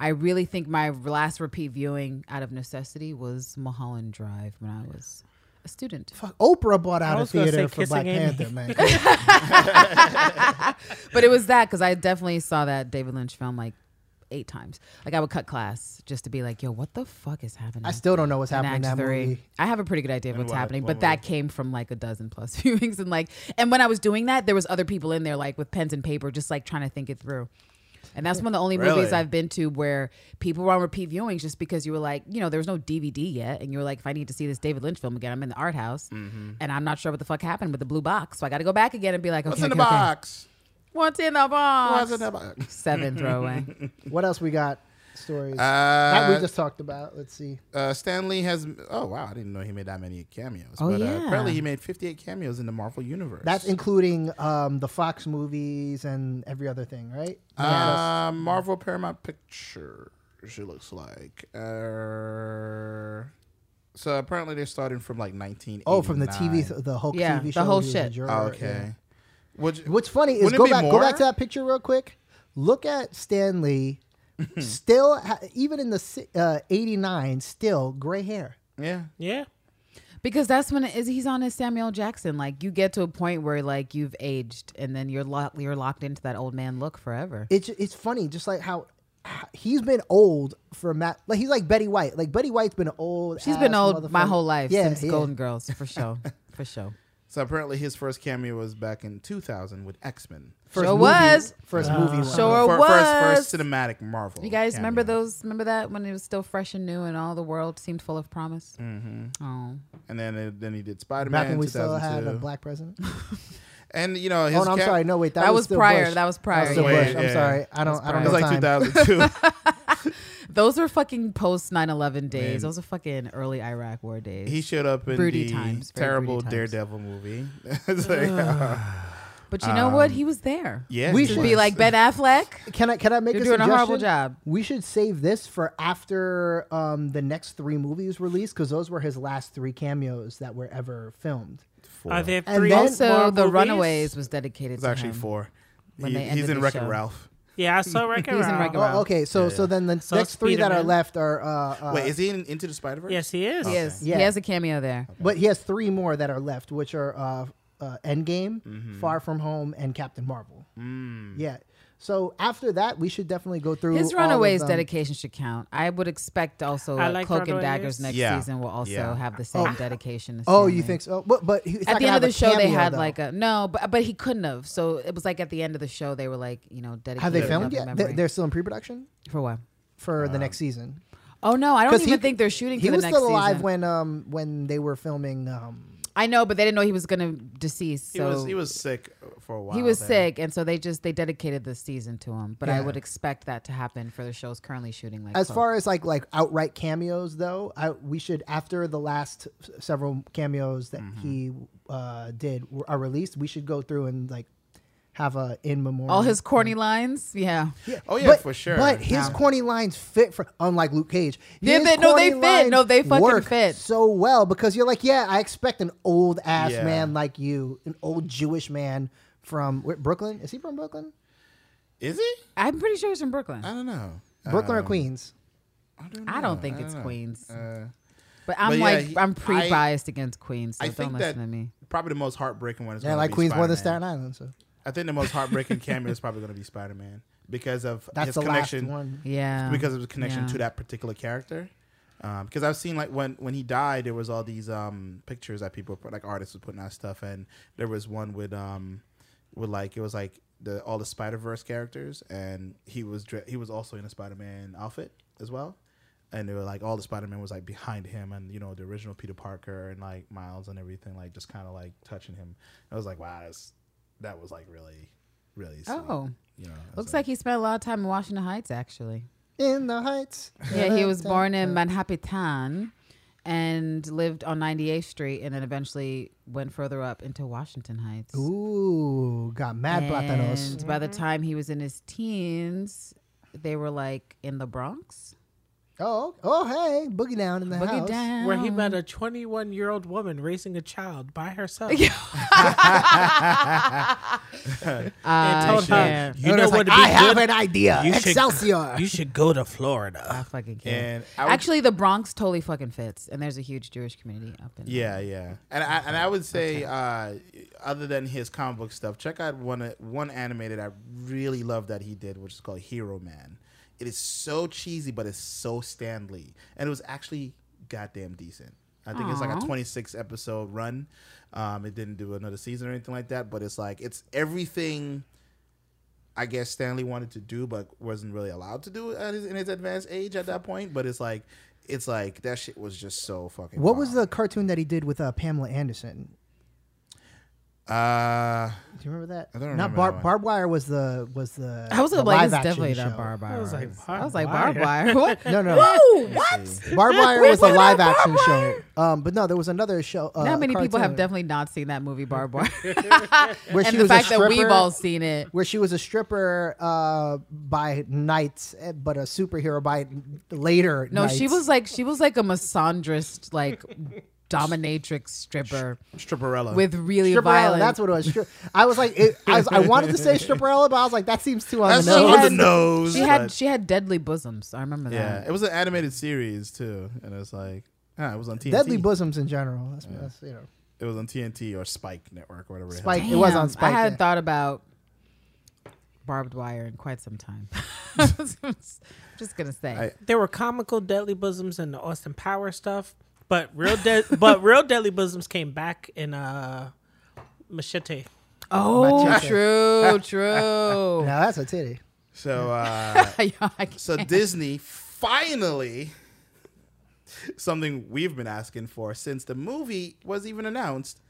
I really think my last repeat viewing out of necessity was Mulholland Drive when I was a student. Fuck, Oprah bought out a was gonna say theater for Black Amy. Panther, man. But it was that because I definitely saw that David Lynch film like eight times. Like I would cut class just to be like, "Yo, what the fuck is happening?" I still don't know what's happening in Act that Three. movie. I have a pretty good idea of And what's what- happening, what but that came from like a dozen plus viewings and like, and when I was doing that, there was other people in there like with pens and paper, just like trying to think it through. And that's one of the only movies I've been to where people were on repeat viewings just because you were like, you know, there was no DVD yet, and you were like, if I need to see this David Lynch film again, I'm in the art house, Mm-hmm. and I'm not sure what the fuck happened with the blue box, so I got to go back again and be like, okay, What's in the okay, okay. box? What's in the box? What's in the box? Seven throwaway. What else we got? Stories that we Uh, just talked about. Let's see. uh, Stan Lee has. Oh wow, I didn't know he made that many cameos. Oh, but, uh, yeah. apparently he made 58 cameos in the Marvel universe. That's including um, the Fox movies and every other thing, right? Yeah. Uh, Marvel Paramount Picture. She looks like. Uh, so apparently they're starting from like 19. oh, from the TV, th- the Hulk Yeah, TV the whole he shit. juror, Oh, yeah. okay. Which, What's funny is go be back, go back to that picture real quick. Look at Stan Lee, still even in the uh, '89, still gray hair. yeah. Yeah. Because that's when it is he's on his Samuel Jackson. Like you get to a point where like you've aged and then you're locked you're locked into that old man look forever. It's it's funny, just like how he's been old for Matt. Like he's like Betty White. Like Betty White's been old. She's been old my whole life Yeah, since yeah. Golden Girls, for sure. For sure. So apparently his first cameo was back in 2000 with X Men. First Sure movie, was. first movie. one. Sure For, was. First, first cinematic Marvel. You guys remember those? Remember that when it was still fresh and new and all the world seemed full of promise? Mm-hmm. Oh, And then it, then he did Spider Man. Back when we still had a black president. And you know his. oh no, I'm ca- sorry. No, wait, that, that, was, was prior. Bush. That was prior. That was still Wait, Bush. I'm sorry. I don't. I don't It know was like 2002. Those were fucking post 9/11 days. Man. Those are fucking early Iraq War days. he showed up in Broody the times, terrible broody times. Daredevil movie. It's like, uh, but you know what? um, He was there. yeah, We should was. be like Ben Affleck. Can I can I make You're a doing a horrible job. We should save this for after um, the next three movies released because those were his last three cameos that were ever filmed. Four. Are there And three then- Also, more The movies? Runaways was dedicated It's to actually him. four. when He- they ended he's in the Wreck show. It Ralph. Yeah, I saw Wreck-It He's in Ralph. Wreck-It Oh, Ralph. okay, so so then the So next three that are left are. Uh, uh, Wait, is he in Into the Spider Verse? Yes, he is. He is. Yeah. He has a cameo there. But he has three more that are left, which are uh, uh, Endgame, Mm-hmm. Far From Home, and Captain Marvel. Mm. Yeah. So after that, we should definitely go through His Runaways dedication should count. I would expect also I uh, like Cloak and Daggers next Yeah. season will also Yeah. have the same dedication. as Oh, Stan Lee. you think so? But but At the end of the show, they had though. like a no, but but he couldn't have. So it was like at the end of the show, they were like, you know, dedicated. Have they filmed yet? Memory. They're they're still in pre-production for what? for the next season. Oh no, I don't even he- think they're shooting He for the was next still alive season. when um when they were filming. Um, I know, but they didn't know he was gonna decease. He So was he was sick for a while. he was there. sick, and so they just they dedicated the season to him. But I would expect that to happen for the shows currently shooting. Like as Cloak. far as like like outright cameos though, I, we should after the last several cameos that Mm-hmm. he uh, did were- are released, we should go through and like have a in memoriam. all his corny lines, yeah. Oh yeah, but, for sure. But his Yeah. corny lines fit for unlike Luke Cage. Yeah, they- no, they fit. No, they fucking work fit. so well because you're like, yeah, I expect an old ass Yeah. man like you, an old Jewish man from where, Brooklyn. Is he from Brooklyn? is he? I'm pretty sure he's from Brooklyn. I don't know. Brooklyn or Um, Queens? I don't, I don't think I it's know. Queens. Uh, But I'm But yeah, like he- I'm pre-biased against Queens, so I don't think listen that to me. probably the most heartbreaking one is Yeah, like be Queens more than Staten Island. So I think the most heartbreaking cameo is probably going to be Spider Man because of that's his the connection. last one. Yeah, because of his connection yeah. to that particular character. Um, because I've seen like when when he died, there was all these um pictures that people put, like artists were putting out stuff, and there was one with um with like it was like the all the Spider Verse characters, and he was he was also in a Spider Man outfit as well, and they were like all the Spider Man was like behind him, and you know the original Peter Parker and like Miles and everything, like just kind of like touching him. I was like, wow, that's that was like really really sweet, Oh, you know. Looks like he spent a lot of time in Washington Heights. Actually, in the heights. Yeah, he was born in Manhattan and lived on 98th Street and then eventually went further up into Washington Heights. Ooh, got mad plátanos. And by the mm-hmm. time he was in his teens, they were like in the Bronx. Oh, oh, hey, boogie down in the Boogie house. down. Where he met a 21 year old woman raising a child by herself. Uh, and told her, you know what? like, would I be have good? an idea. You should- Excelsior. You should go to Florida. I fucking can't. And I would, Actually, the Bronx totally fucking fits, and there's a huge Jewish community up in. There. Yeah, yeah, and I and I would say, uh, other than his comic book stuff, check out one one animated I really love that he did, which is called Heroman. It is so cheesy, but it's so Stan Lee, and it was actually goddamn decent. I think it's like a 26 episode run. Um, it didn't do another season or anything like that, but it's like it's everything. I guess Stan Lee wanted to do, but wasn't really allowed to do at his, in his advanced age at that point. But it's like, it's like that shit was just so fucking. what was the cartoon that he did with uh, Pamela Anderson? Uh, Do you remember that? I don't Not remember Bar- that one. Barbed Wire was the was the. I was the like, it's action definitely show. not barbed wire. I was like, I was like, barbed barbed wire. What? No, no. Whoa, what? Barbed Wire was a what live about action Barbed show. Um, but no, there was another show. Uh, Not many people have cartoon definitely not seen that movie, Barbed Wire. where and she the was a fact that we've stripper- all seen it. where she was a stripper uh, by night, eh, but a superhero by later. No, she nights. was like she was like a misandrist, like dominatrix stripper Stripperella. with really Stripperella. violent. That's what it was. Stri- I was like, it, I, was, I wanted to say stripperella, but I was like, that seems too on That's the nose. on had- the nose. she had she had deadly bosoms. I remember yeah, that. Yeah, it was an animated series too, and it's like, ah, it was on TNT. Deadly bosoms in general. That's, that's you know. It was on TNT or Spike Network or whatever. Spike. It It was on Spike. I had yeah. thought about barbed wire in quite some time. Just gonna say. I- There were comical Deadly Bosoms in the Austin Power stuff, but real de- but real Deadly Bosoms came back in uh Machete. oh, Machete. true, true. Now that's a titty. So, uh, Yeah, I so. Disney finally something we've been asking for since the movie was even announced.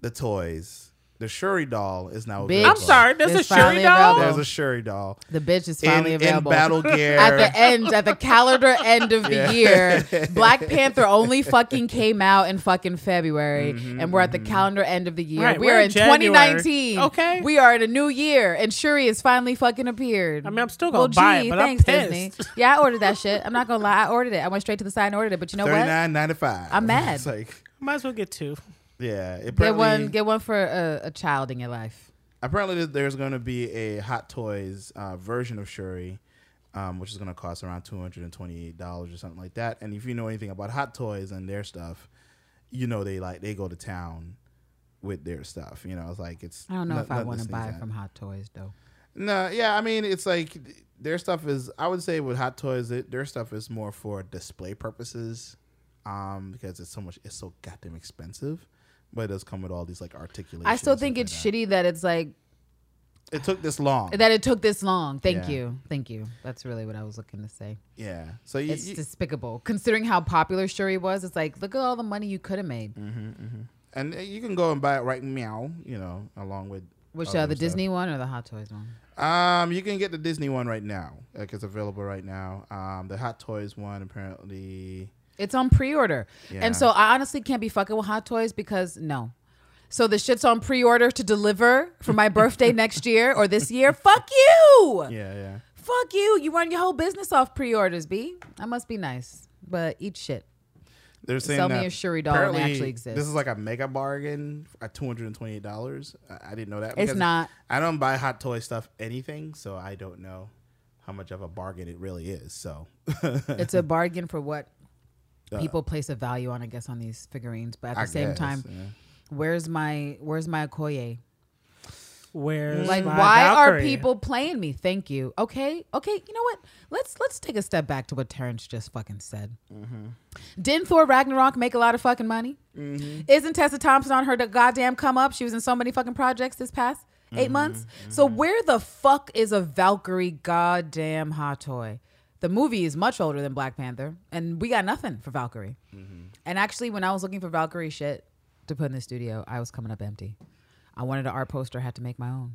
The toys. The Shuri doll is now Bitch. I'm sorry, there's a Shuri finally doll. available. There's a Shuri doll the bitch is in, finally in available. battle gear. at the end, at the calendar end of the Yeah. year, Black Panther only fucking came out in fucking February, Mm-hmm, and we're at the calendar end of the year. Right, we we're are in in January. 2019. Okay. we are in a new year, and Shuri has finally fucking appeared. I mean, I'm still gonna buy gee, it, but thanks, I'm Disney. Yeah, I ordered that shit. I'm not gonna lie, I ordered it. I went straight to the site and ordered it. But you know Thirty what? nine ninety five. I'm mad. It's like Might as well get two. Yeah. Get one, get one for a, a child in your life. apparently there's- going to be a Hot Toys uh, version of Shuri, um, which is going to cost around two hundred and twenty eight dollars or something like that. And if you know anything about Hot Toys and their stuff, you know they like they go to town with their stuff. You know, it's like it's. I don't know no- if I want to buy it from Hot Toys though. No, yeah, I mean it's like their stuff is. I would say with Hot Toys, it, their stuff is more for display purposes, um, because it's so much. It's so goddamn expensive, but it does come with all these like articulations. I still think it's like shitty that it's like. It took this long. that it took this long. Thank Yeah. you, thank you. That's really what I was looking to say. yeah, so you, It's you- despicable considering how popular Shuri was. It's like look at all the money you could have made. and you can go and buy it right meow, you know, along with Which uh, the stuff. Disney one or the Hot Toys one? Um, you can get the Disney one right now. Like it's available right now. Um, the Hot Toys one apparently. It's on pre-order, Yeah. and so I honestly can't be fucking with Hot Toys because no. So the shit's on pre-order to deliver for my birthday next year or this year. Fuck you. Yeah, yeah. Fuck you. You run your whole business off pre-orders, b. I must be nice, but eat shit. They're saying Sell me a Shuri doll and actually exists. This is like a mega bargain at two hundred and twenty eight dollars. I, I didn't know that. It's not. I don't buy Hot Toy stuff anything, so I don't know how much of a bargain it really is. So It's a bargain for what Uh, people place a value on, I guess, on these figurines. But at the I same guess, time, yeah. where's my where's my Okoye? Where's Like, my why are people playing me? Thank you. Okay, okay. You know what? Let's let's take a step back to what Terrence just fucking said. Mm-hmm. Didn't Thor Ragnarok make a lot of fucking money? Mm-hmm. Isn't Tessa Thompson on her goddamn come up? She was in so many fucking projects this past 8 Mm-hmm. months. So where the fuck is a Valkyrie goddamn hot toy? The movie is much older than Black Panther, and we got nothing for Valkyrie. Mm-hmm. And actually, when I was looking for Valkyrie shit to put in the studio, I was coming up empty. I wanted an art poster, I had to make my own.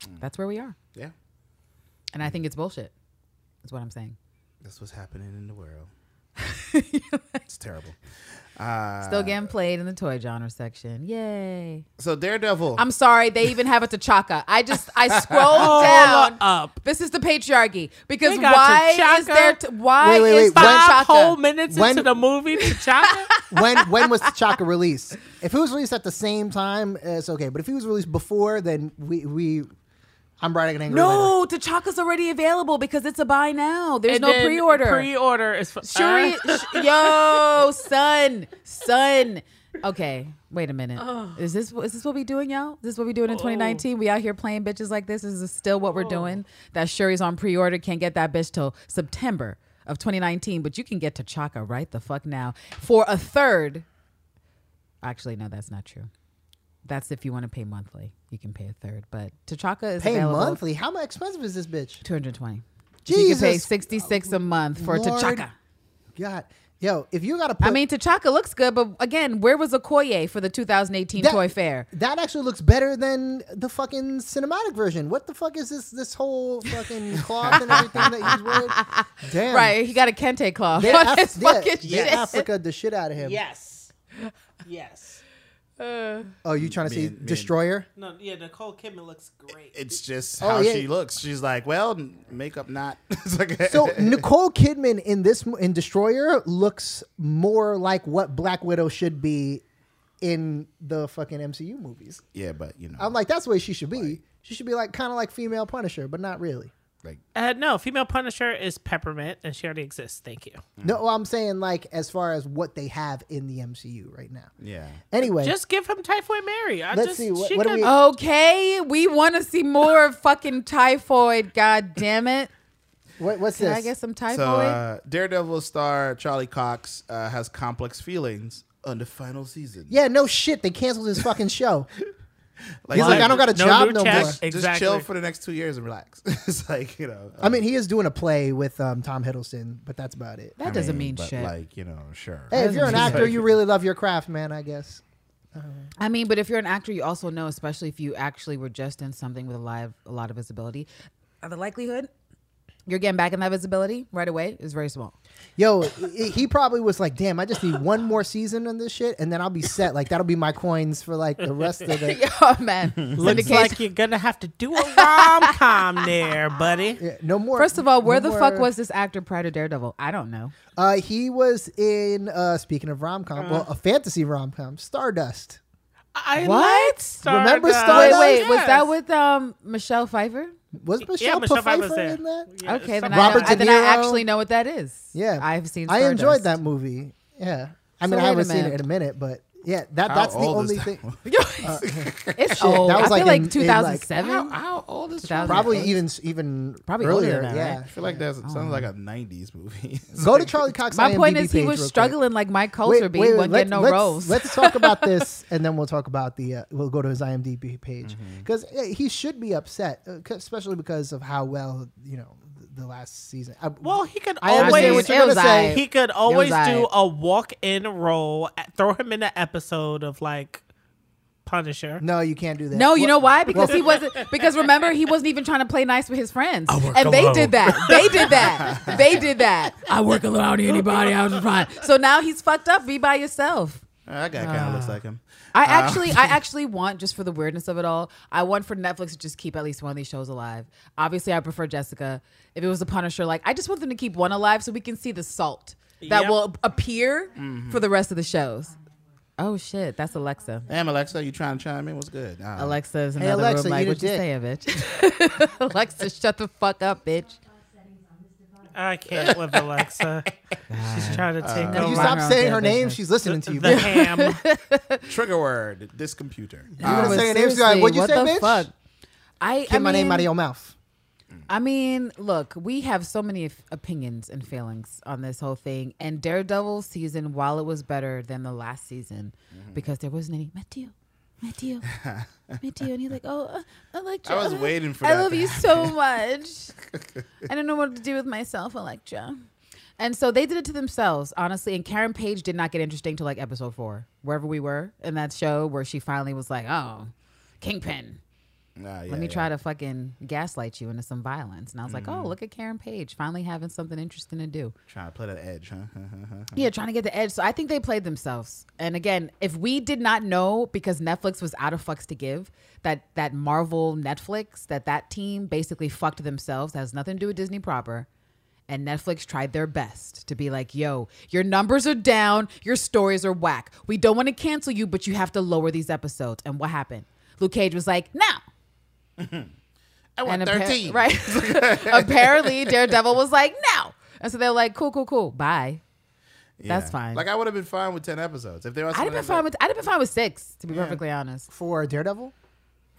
Mm. That's where we are. yeah. And I think it's bullshit. That's what I'm saying. That's what's happening in the world. it's terrible. Uh, Still getting played in the toy genre section. Yay. so Daredevil. I'm sorry, they even have a T'Chaka. I just I scrolled down. up. This is the patriarchy because They got why T'Chaka. is there t- why Wait, wait, is wait, when- Five whole minutes When- into the movie, T'Chaka. when when was T'Chaka released? If it was released at the same time, it's okay. But if he was released before, then we we I'm writing an angry letter. No, T'Chaka's already available because it's a buy now. There's And no then pre-order. Pre-order is for, Shuri, uh, sh- yo, son, son. Okay, wait a minute. Is this is this what we doing, y'all? Is this what we doing in 2019? We out here playing bitches like this? Is this still what we're doing? That Shuri's on pre-order. Can't get that bitch till September of 2019, but you can get T'Chaka right the fuck now for a third. Actually, no, that's not true. That's if you want to pay monthly. You can pay a third, but T'Chaka is Pay available monthly. How much expensive is this bitch? 220. So you can pay 66 a month for Lord. T'Chaka. God, yo, if you gotta put, I mean, T'Chaka looks good, but again, where was Okoye for the 2018 That- Toy Fair? that actually looks better than the fucking cinematic version. What the fuck is this? This whole fucking cloth and everything that he's wearing. Damn, Right, he got a kente cloth They, on Af- his yeah, fucking they shit. Africa the shit out of him. yes, yes. Uh. Oh, you trying to Me see and- me Destroyer? No, yeah, Nicole Kidman looks great. it's just Oh, how yeah. she looks. She's like, well, makeup not. it's like So Nicole Kidman in this in Destroyer looks more like what Black Widow should be in the fucking MCU movies. yeah, but you know, I'm like, that's the way she should be. She should be like kind of like female Punisher, but not really. Like Uh, no, female Punisher is Peppermint, and she already exists. Thank you. No, I'm saying like as far as what they have in the MCU right now. yeah. Anyway, Just give him Typhoid Mary. I Let's just, see, what- she what do can- we- Okay, we want to see more fucking typhoid. God damn it! what, what's Can this? I get some typhoid? So uh, Daredevil star Charlie Cox uh, has complex feelings on the final season. yeah, no shit. They canceled his fucking show. like, He's like, I don't got a job new no check. more. just, just chill for the next two years and relax. it's like you know. I mean, he is doing a play with um, Tom Hiddleston, but that's about it. that I doesn't mean, but shit. Like you know, sure. Hey, if you're an Doesn't actor, you really love your craft, man. I guess. I mean, but if you're an actor, you also know, especially if you actually were just in something with a live, a lot of visibility, uh, the likelihood you're getting back in that visibility right away is very small. Yo, he he probably was like, "Damn, I just need one more season on this shit, and then I'll be set. Like that'll be my coins for like the rest of the." oh man, Looks like you're gonna have to do a rom com there, buddy. Yeah, no more. First of all, where no the fuck was this actor prior to Daredevil? I don't know. Uh, he was in. Uh, speaking of rom com, well, a fantasy rom com, Stardust. I What? like Stardust. Remember Wait, Stardust? wait, was Yes. that with um Michelle Pfeiffer? Was Yeah, Michelle, Michelle Pfeiffer in that? Yeah, Okay, then some- I, Robert know, then I actually know what that is. Yeah, I've seen. I enjoyed that movie. Yeah, I So mean, I haven't seen it in a minute, but yeah, that, that's the only that thing. one? It's Shit, old. that was I like feel like in- in, like- 2007. How, how old is 2000. Probably even even Probably older earlier. than that, yeah, right? I feel like that sounds like a '90s movie. Go to Charlie Cox. My point IMDb is, he page was real quick. struggling like Mike Wait, Colter, wait, wait, wasn't let- getting no let's, roles. Let's talk about this, and then we'll talk about the. Uh, we'll go to his IMDb page Mm-hmm. because he should be upset, uh, 'cause- especially because of how well you know the, the last season. I, Well, he could I always what you're gonna say. he could always do a walk in role, throw him in an episode of like Punisher. no, you can't do that. No, you Well, know why? Because he wasn't. Because remember, he wasn't even trying to play nice with his friends, work and they alone. did that. They did that. They did that. I work alone. I don't need anybody. I was fine. So now he's fucked up. Be by yourself. that guy kind of looks like him. I Uh, actually, I actually want just for the weirdness of it all. I want for Netflix to just keep at least one of these shows alive. Obviously, I prefer Jessica. If it was a Punisher, like I just want them to keep one alive so we can see the salt that Yep. will appear Mm-hmm. for the rest of the shows. Oh shit, that's Alexa. Damn, Alexa, you trying to chime in? What's good? Uh, Alexa's in Hey, another Alexa, room. Like, eat a what you dick." say, bitch? Alexa, shut the fuck up, bitch. I can't with Alexa. She's trying to take Can No, you mind stop saying her name? business. She's listening to you. the bitch. ham. Trigger word: this computer. You gonna But say her name? Like, "What'd you what say, the bitch?" fuck? I, Get I my name out of your mouth. I mean, look, we have so many f- opinions and feelings on this whole thing. And Daredevil season, while it was better than the last season, Mm-hmm. because there wasn't any Matthew, Matthew, Matthew, and he's like, oh, uh, Elektra, I was waiting for you. I love you so much. I don't know what to do with myself, Elektra. And so they did it to themselves, honestly. And Karen Page did not get interesting till like episode four, wherever we were in that show, where she finally was like, "Oh, Kingpin, Ah, yeah, Let me yeah. try to fucking gaslight you into some violence. And I was like, Mm-hmm. oh, look at Karen Page finally having something interesting to do. Trying to play the edge, huh? Yeah, trying to get the edge. So I think they played themselves. And again, if we did not know because Netflix was out of fucks to give that that Marvel Netflix that that team basically fucked themselves that has nothing to do with Disney proper. And Netflix tried their best to be like, yo, your numbers are down, your stories are whack. We don't want to cancel you, but you have to lower these episodes. And what happened? Luke Cage was like, now. I want And appa- 13. right. Apparently, Daredevil was like, no. And so they're like, cool, cool, cool. Bye. That's fine. Like I would have been fine with ten episodes if they were. I'd have been fine with I'd have been fine with six, to be perfectly honest. For Daredevil?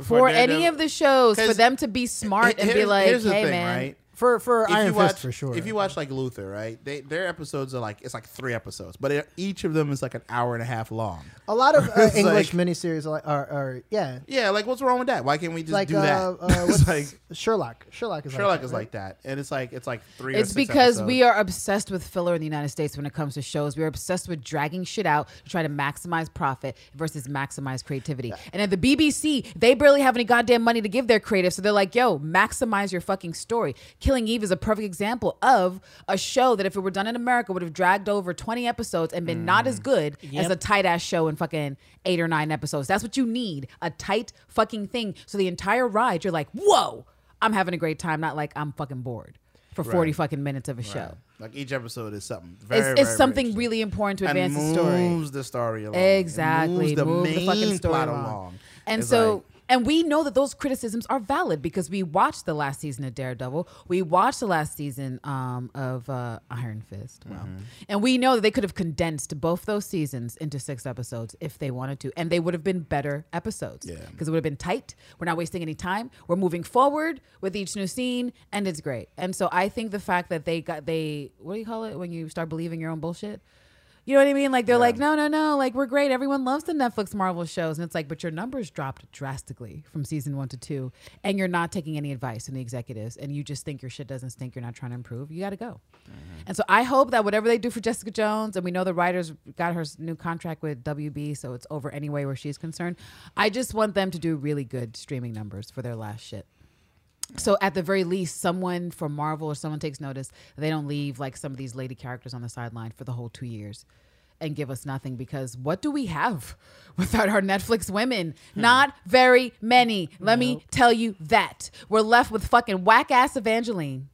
For any of the shows, for them to be smart and be Here's- like, here's the hey thing, man. right? For for If Iron you Fist watch, for sure. if you watch like Luther, right? They their episodes are like it's like three episodes, but it, each of them is like an hour and a half long. a lot of uh, English like- miniseries are, like, are, are yeah, Yeah, like what's wrong with that? Why can't we just like do uh, that? uh, it's what's like Sherlock. Sherlock is Sherlock like that, is right? like that, and it's like it's like three. or It's six because episodes. we are obsessed with filler in the United States when it comes to shows. We're obsessed with dragging shit out to try to maximize profit versus maximize creativity. And at the BBC, they barely have any goddamn money to give their creative. So they're like, yo, maximize your fucking story. Killing Eve is a perfect example of a show that if it were done in America would have dragged over 20 episodes and been not as mm. good as a tight ass show in fucking eight or nine episodes. That's what you need. A tight fucking thing. So the entire ride, you're like, whoa, I'm having a great time, not like I'm fucking bored for 40 fucking minutes of a show. like each episode is something. It's, Very, it's very, something really important to and advance the story. moves the story along. It Exactly. moves the Move main the fucking story plot along. along. And It's so like- and we know that those criticisms are valid because we watched the last season of Daredevil. We watched the last season um, of uh, Iron Fist. Well, Mm-hmm. and we know that they could have condensed both those seasons into six episodes if they wanted to, and they would have been better episodes. Yeah. because it would have been tight. We're not wasting any time. We're moving forward with each new scene, and it's great. And so I think the fact that they got they what do you call it when you start believing your own bullshit? You know what I mean? Like they're like, no, no, no, like we're great. Everyone loves the Netflix Marvel shows, and it's like, but your numbers dropped drastically from season one to two, and you're not taking any advice from the executives, and you just think your shit doesn't stink. You're not trying to improve. You got to go. Mm-hmm. And so I hope that whatever they do for Jessica Jones, and we know the writers got her new contract with WB, so it's over anyway where she's concerned. I just want them to do really good streaming numbers for their last shit. So at the very least, someone from Marvel or someone takes notice they don't leave like some of these lady characters on the sideline for the whole two years and give us nothing because what do we have without our Netflix women? Hmm. Not very many. Let me tell you that. We're left with fucking whack ass Evangeline,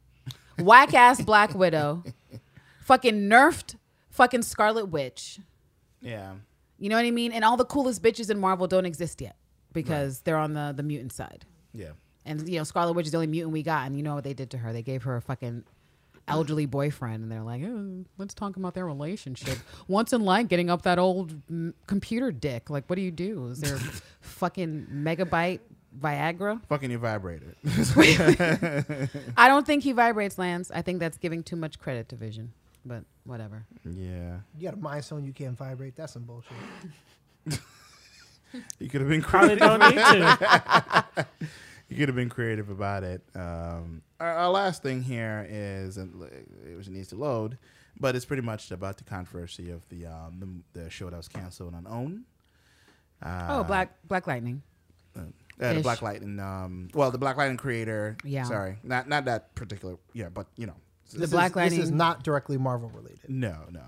whack ass Black Widow, fucking nerfed fucking Scarlet Witch. yeah, You know what I mean? And all the coolest bitches in Marvel don't exist yet because they're on the, the mutant side. yeah. And you know, Scarlet Witch is the only mutant we got, and you know what they did to her? They gave her a fucking elderly boyfriend, and they're like, "Oh, "Let's talk about their relationship." Once in life, getting up that old mm, computer dick. Like, what do you do? Is there fucking megabyte Viagra? Fucking your vibrator. I don't think he vibrates, Lance. I think that's giving too much credit to Vision, but whatever. yeah, You got a mind stone you can't vibrate. That's some bullshit. you could have been Probably creative. don't need to. You could have been creative about it. Um, our, our last thing here is, and it needs to load, but it's pretty much about the controversy of the um, the, the show that was canceled on OWN. Uh, oh, Black Black Lightning. uh, the Black Lightning. Um, well, the Black Lightning creator. Yeah. Sorry, not not that particular. Yeah, but you know, The This Black is, Lightning. This is not directly Marvel related. no, no,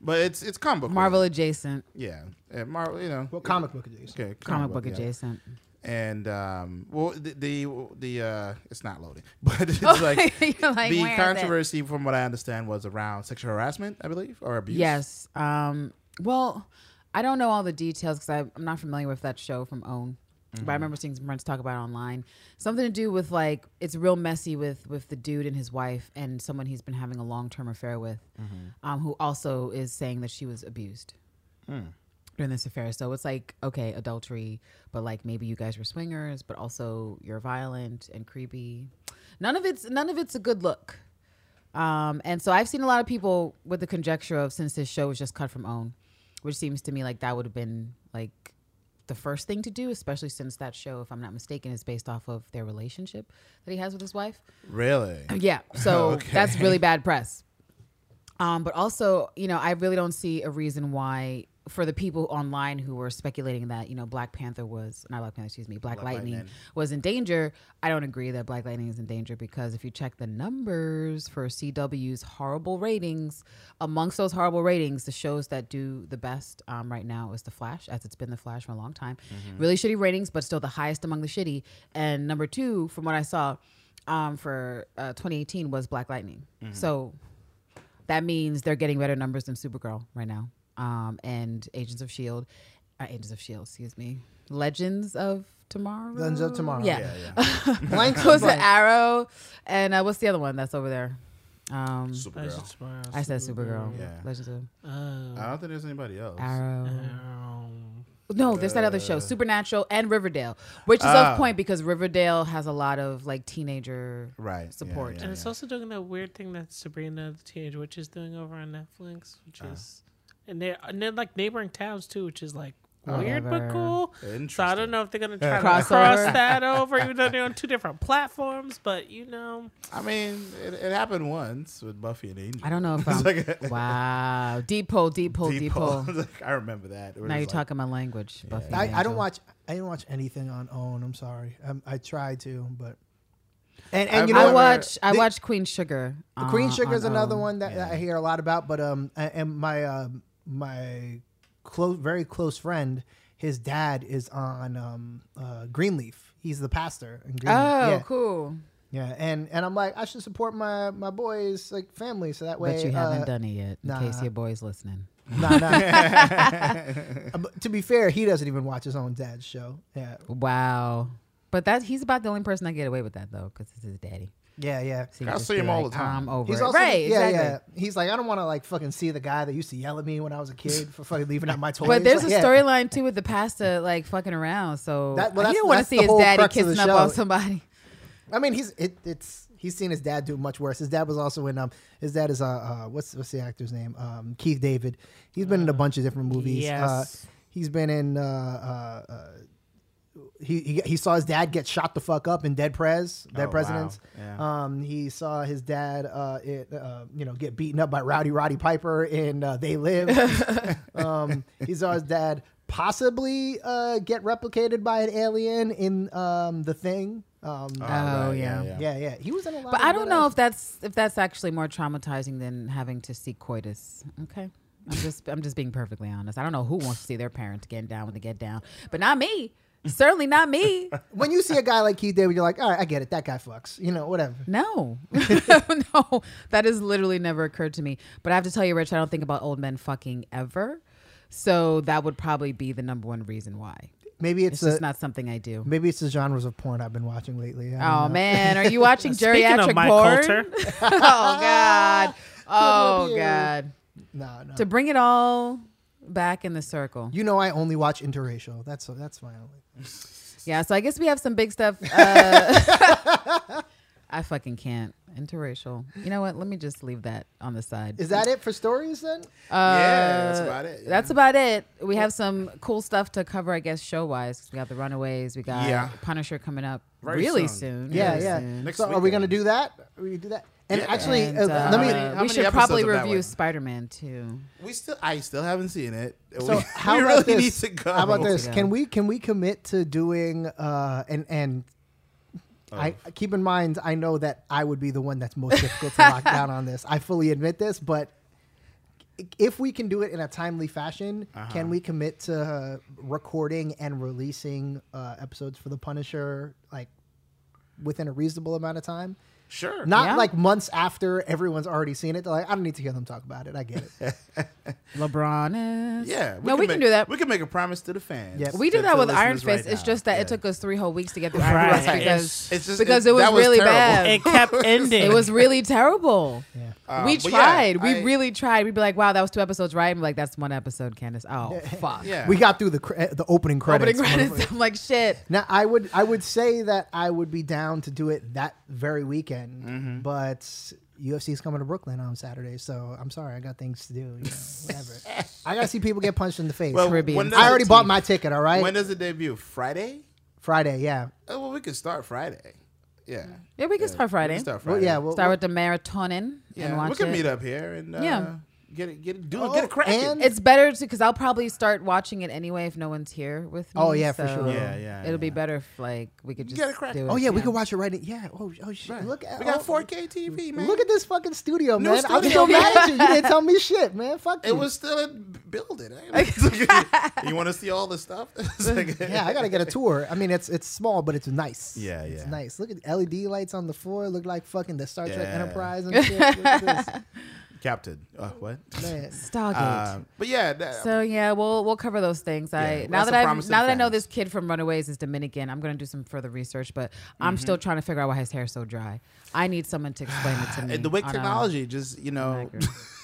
but it's it's comic book. Marvel related. adjacent, Yeah, uh, Marvel. You know, Well, comic book adjacent. Okay, comic book yeah. adjacent. And um, well, the the, the uh, it's not loading, but it's Oh, like like, the "Where is it?" controversy, from what I understand, was around sexual harassment, I believe, or abuse. Yes. Um, well, I don't know all the details because I'm not familiar with that show from OWN. But I remember seeing some friends talk about it online. Something to do with like it's real messy with with the dude and his wife and someone he's been having a long term affair with, um, who also is saying that she was abused during this affair. So it's like okay, adultery, but like maybe you guys were swingers, but also you're violent and creepy. None of it's none of it's a good look. Um, and so I've seen a lot of people with the conjecture of since this show was just cut from OWN, which seems to me like that would have been like the first thing to do, especially since that show, if I'm not mistaken, is based off of their relationship that he has with his wife. really. Yeah. So Okay. that's really bad press. Um, but also, you know, I really don't see a reason why for the people online who were speculating that you know Black Panther was not Black Panther, excuse me, Black, Black Lightning, Lightning. was in danger. I don't agree that Black Lightning is in danger because if you check the numbers for CW's horrible ratings, amongst those horrible ratings, the shows that do the best um, right now is The Flash, as it's been The Flash for a long time. Really shitty ratings, but still the highest among the shitty. And number two, from what I saw, um, for uh, 2018 was Black Lightning. So that means they're getting better numbers than Supergirl right now. Um, and Agents of Shield, uh, Agents of Shield, excuse me, Legends of Tomorrow. Legends of Tomorrow. Yeah, Yeah, yeah. Blank was it blank. Arrow? And uh, what's the other one that's over there? Um, Supergirl. I said Supergirl. Yeah. Legends of Oh. I don't think there's anybody else. Arrow. Um, No, there's that other show, Supernatural and Riverdale, which is Ah. off point because Riverdale has a lot of like teenager Right. Support. yeah, and it's also doing that weird thing that Sabrina the Teenage Witch is doing over on Netflix, which Ah. is and they're and they're like neighboring towns too, which is like weird but cool. So I don't know if they're gonna try to cross that over, even though they're on two different platforms. But you know, I mean, it, it happened once with Buffy and Angel. I don't know if I'm. like a- wow, deep pull, deep pull, deep, pull. Like, I remember that. Now you're like- talking my language, Buffy. I, I don't watch. I didn't watch anything on OWN. I'm sorry. Um, I tried to, but and and you know I what? watch. I watch Queen Sugar. The Queen uh, Sugar is another OWN. one that, that I hear a lot about. But um, and my um my close, very close friend, his dad is on um uh Greenleaf. He's the pastor in Greenleaf. Oh, yeah, cool. yeah. And and I'm like, I should support my my boys like family, so that way. But you haven't uh, done it yet, in nah. case your boy's listening. Nah, nah. Uh, to be fair, he doesn't even watch his own dad's show. Yeah, Wow. But that he's about the only person I get away with that though, because it's his daddy. Yeah, yeah. So I see be him all the time. I'm over He's it. also right. yeah, exactly. yeah. He's like, I don't want to like fucking see the guy that used to yell at me when I was a kid for fucking leaving out my toys. But there's Like, a yeah. storyline too with the pasta like fucking around. So That- well, he that's- didn't want to see his daddy crux of the kissing up show. on somebody. I mean, he's it, it's he's seen his dad do much worse. His dad was also in um his dad is uh, uh what's what's the actor's name um Keith David. He's been in a bunch of different movies. Uh, yes, he's been in uh uh. uh he, he he saw his dad get shot the fuck up in Dead Prez, Dead Oh, wow. Presidents. Yeah. Um, he saw his dad, uh, it, uh, you know, get beaten up by Rowdy Roddy Piper in uh, They Live. um, he saw his dad possibly uh, get replicated by an alien in um, The Thing. Um, Oh, right, yeah. yeah, yeah, he was in a lot. But of I don't know ass- if that's if that's actually more traumatizing than having to see coitus. Okay. I'm just I'm just being perfectly honest. I don't know who wants to see their parents getting down when they get down, but not me. Certainly not me. when you see a guy like Keith David, you're like, all right, I get it. That guy fucks. You know, whatever. No, no, that has literally never occurred to me. But I have to tell you, Rich, I don't think about old men fucking ever. So that would probably be the number one reason why. Maybe It's it's, just not something I do. maybe it's the genres of porn I've been watching lately. I Oh know. man, are you watching Speaking of geriatric Mike porn? Oh god. Oh god. no, no. To bring it all back in the circle. You know, I only watch interracial. That's that's my only. Yeah, so I guess we have some big stuff. Uh, I fucking can't. Interracial. You know what? Let me just leave that on the side. Is that it for stories then? Yeah, that's Uh, about it, yeah. That's about it. We have some cool stuff to cover, I guess, show wise. We got the Runaways. We got Yeah. Punisher coming up Very really soon. soon. Yeah, really yeah. soon. Next so are we gonna do that? Are we gonna do that? And Yeah. actually, And, uh, uh, let me. many- we should probably review? Spider Man too. We still, I still haven't seen it. So we, how we about really this? need to go. How about this? Can we can we commit to doing uh and and I keep in mind I know that I would be the one that's most difficult to lock down on this. I fully admit this, but if we can do it in a timely fashion, Uh-huh. can we commit to uh, recording and releasing uh, episodes for the Punisher like within a reasonable amount of time? Sure. Not Yeah. like months after everyone's already seen it. They're like, I don't need to hear them talk about it. I get it. LeBron is. Yeah. no, we make, can do that. We can make a promise to the fans. Yes. We to- did that with listeners Iron right Fist. it's just that Yeah. it took us three whole weeks to get through Iron Fist because It's just because it- it was was really terrible. bad. it kept ending. It was really terrible. Um, we but yeah, tried. we I- really tried. We'd be like, "Wow, that was two episodes, right?" And be like, "That's one episode, Candace." Oh, fuck. Yeah. we got through the cre- the opening credits. Opening credits. I'm like, shit. Now I would I would say that I would be down to do it that very weekend, Mm-hmm. but UFC is coming to Brooklyn on Saturday, so I'm sorry, I got things to do. You know, whatever. I gotta see people get punched in the face. Well, Caribbean. I already bought my ticket. All right, When does it debut? Friday? Friday. Yeah. Oh, well, we can start Friday. Yeah. Yeah, we can start We Friday. can start Well, Friday. yeah. Well, Start with the maratonin yeah. and watch we can it. meet up here and uh, Yeah. Get it, get it, do it, Oh, get it cracking. and- It's better to because I'll probably start watching it anyway if no one's here with me. Oh, yeah, for sure. Yeah, yeah, It'll be better if like we could just Get it cracking. do it. Oh yeah, we could watch it right. In, yeah. Oh, oh shit. Right. Look at we got oh, 4K TV, man. Look at this fucking studio, New man. I'm studio. still mad at you. You didn't tell me shit, man. Fuck you. It was still in building. eh? you want to see all the stuff? Like- Yeah, I gotta get a tour. I mean, it's it's small, but it's nice. Yeah, yeah. It's nice. Look at the LED lights on the floor. Look like fucking the Star Trek Yeah. Enterprise and shit. Look at this, Captain. Uh, what? man. Stargate. Uh, but yeah, that, so yeah, we'll we'll cover those things. Yeah, I we now that I now that I know this kid from Runaways is Dominican, I'm gonna do some further research. But I'm still trying to figure out why his hair's so dry. I need someone to explain it to me. and the way on a- technology just you know Accurate. just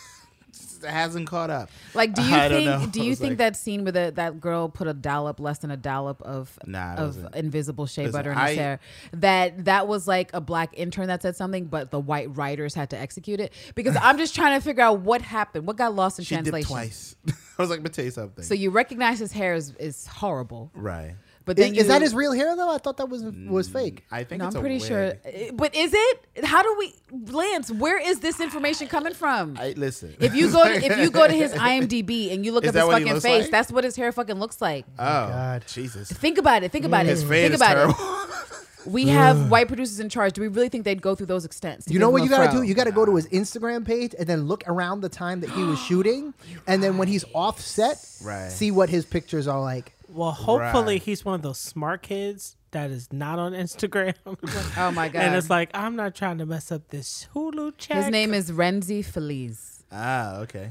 hasn't caught up. Like, do you I think? Do you think like- that scene where the, that girl put a dollop, less than a dollop of Nah, of invisible shea butter in his I- hair? That that was like a black intern that said something, but the white writers had to execute it because I'm just trying to figure out what happened, what got lost in She translation. twice. I was like, me tell you something. So you recognize his hair is, is horrible, right. But Is, then is that his real hair though? I thought that was was fake. I think No, it's I'm a pretty wig. sure. But is it? How do we, Lance? Where is this information coming from? I listen. if you go to if you go to his IMDb and you look Is up his that what he fucking face, like? that's what his hair fucking looks like. oh, oh God. Jesus, Think about it. Think about mm. his it. fade Think is about terrible. it. We have white producers in charge. Do we really think they'd go through those extents? You know what you gotta fro? do? You gotta go to his Instagram page and then look around the time that he was shooting, and then when he's offset, Right. see what his pictures are like. Well, hopefully Right. he's one of those smart kids that is not on Instagram. oh my god! and it's like, I'm not trying to mess up this Hulu check. his name is Rhenzy Feliz. ah, okay.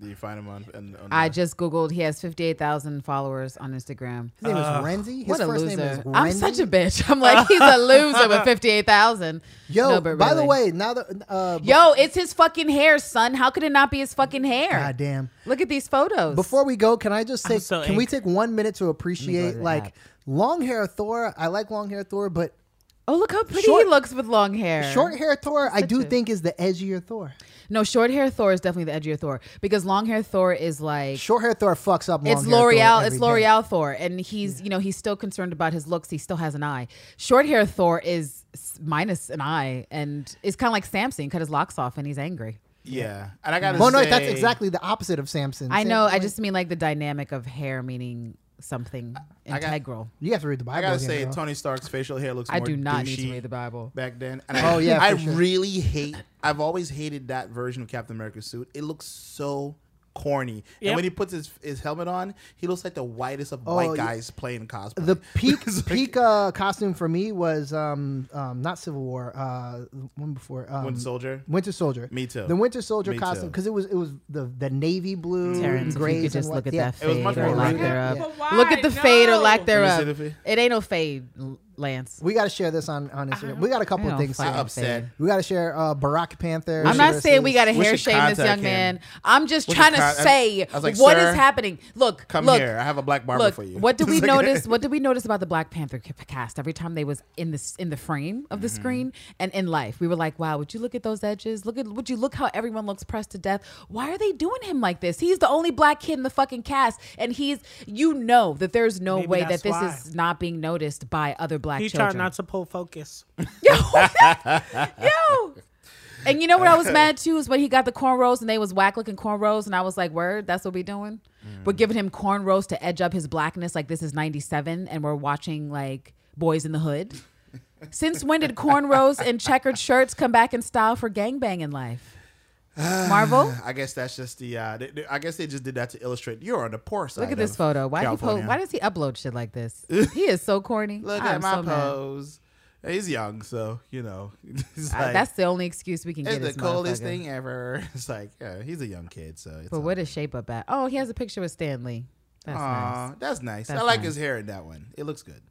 Do you find him on? on, on I just googled. He has fifty eight thousand followers on Instagram. His name is Rhenzy. His What a first loser! name is I'm such a bitch. I'm like he's a loser with fifty eight thousand. Yo, No, but by the way, now that uh, Yo, it's his fucking hair, son. How could it not be his fucking hair? God damn. Look at these photos. Before we go, can I just I'm say, so can we take one minute to to appreciate like long hair Thor? I like long hair Thor, but oh, look how pretty Short- he looks with long hair. short hair Thor, I do Such a- think is the edgier Thor. No, short hair Thor is definitely the edgier Thor because long hair Thor is like Short hair Thor fucks up. Long it's hair Thor L'Oreal. It's day. L'Oreal Thor, and he's you know he's still concerned about his looks. He still has an eye. Short hair Thor is s- minus an eye, and it's kind of like Samson. Cut his locks off, and he's angry. yeah, and I gotta Well, no, say, that's exactly the opposite of Samson. I know. I Samson, just mean like the dynamic of hair meaning something I got- integral. you have to read the Bible. I gotta again, say, girl. Tony Stark's facial hair looks. I more do not need to read the Bible. back then. And Oh, I, yeah, I sure. really hate. I've always hated that version of Captain America's suit. It looks so corny. Yep. And when he puts his his helmet on, he looks like the whitest of Oh, white yeah. guys playing cosplay. the peak like- peak uh, costume for me was um, um, not Civil War. Uh, one before um, Winter Soldier. Winter Soldier. Me too. The Winter Soldier Me costume because it was it was the the navy blue Terrence, and if you grays could just and look at yeah. that fade or lack thereof. Yeah. But why? Look at the fade or lack thereof. see the fade. It ain't no fade, L- Lance. We got to share this on on Instagram. We got a couple I of don't things. fucking here. upset. fade. We got to share uh, Barack Panther. I'm not saying we got to We hair should shame this contact young him. man. I'm just We should trying to con- I- say I was like, what is "Sir, happening. Look, Come look, here. I have a black barber look. for you. What did we It's like- notice? What did we notice about the Black Panther ca- cast? Every time they was in this in the frame of the Mm-hmm. screen and in life, we were like, "Wow, would you look at those edges? Look at would you look how everyone looks pressed to death? Why are they doing him like this? He's the only black kid in the fucking cast, and he's you know that there's no Maybe way that that's this why. is not being noticed by other black He's children. trying not to pull focus. Yo, yo. And you know what I was mad too is when he got the cornrows and they was whack looking cornrows, and I was like, "Word, that's what we doing? Mm. We're giving him cornrows to edge up his blackness, like this is '97, and we're watching like Boyz n the Hood." Since when did cornrows and checkered shirts come back in style for gangbang life? Marvel, I guess that's just the. Uh, they, they- I guess they just did that to illustrate you're on the poor side. look at this photo. Why do post, Why does he upload shit like this? He is so corny. Look I'm at my so mad. pose. He's young, so you know. I- that's the only excuse we can it's get. It's the coldest thing ever. It's like, yeah, he's a young kid, so. It's But what is shape up at? Oh, he has a picture with Stan Lee. That's Aw, nice. that's nice. That's I like nice. his hair in that one. It looks good.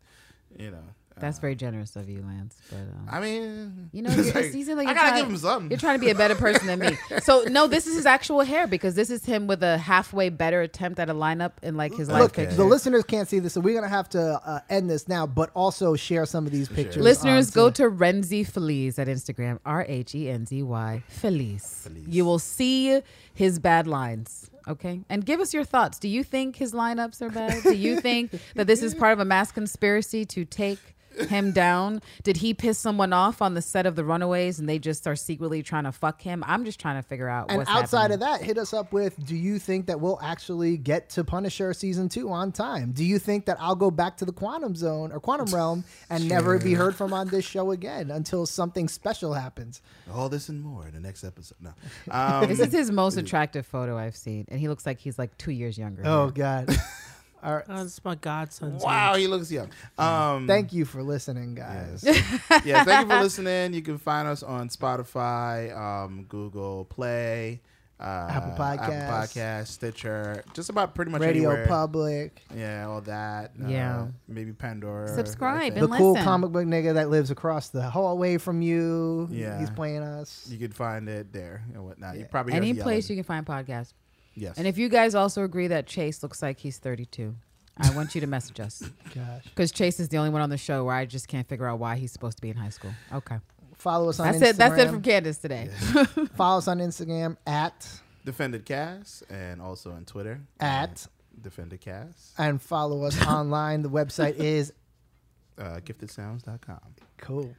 You know. That's very generous of you, Lance. But um, I mean, you know, it's you're, like, it's easy like I you're gotta trying- give him something. You're trying to be a better person than me. So no, this is his actual hair because this is him with a halfway better attempt at a lineup in like his life Look, picture. the listeners can't see this, so we're gonna have to uh, end this now, but also share some of these pictures. Listeners, go to Rhenzy Feliz at Instagram, R H E N Z Y Feliz. Feliz. You will see his bad lines. Okay, and give us your thoughts. Do you think his lineups are bad? Do you think that this is part of a mass conspiracy to take him down? Did he piss someone off on the set of The Runaways and they just are secretly trying to fuck him? I'm just trying to figure out And what's outside happening. of that, hit us up with do you think that we'll actually get to Punisher season two on time? Do you think that I'll go back to the quantum zone or quantum realm and never be heard from on this show again until something special happens? All this and more in the next episode. No. Um, This is his most attractive photo I've seen, and he looks like he's like two years younger. Oh, God. All right. Oh, it's my godson's. wow, age. he looks young. Um, Thank you for listening, guys. yeah, thank you for listening. You can find us on Spotify, um, Google Play, uh, Apple Podcast, Apple Podcasts, Stitcher, just about pretty much Radio anywhere. Public, Yeah, all that. Uh, Yeah. maybe Pandora. Subscribe I think. the And cool comic book nigga that lives across the hallway from you. Yeah. He's playing us. You could find it there and whatnot. You probably Any place yelling. you can find podcasts. Yes. And if you guys also agree that Chase looks like he's 32, I want you to message us Gosh. because Chase is the only one on the show where I just can't figure out why he's supposed to be in high school. Okay, Follow us on that's Instagram. it. That's it from Candace today. Follow us on Instagram at Defended Cast and also on Twitter at Defended Cast. and follow us online. The website is Uh, giftedsounds.com. cool.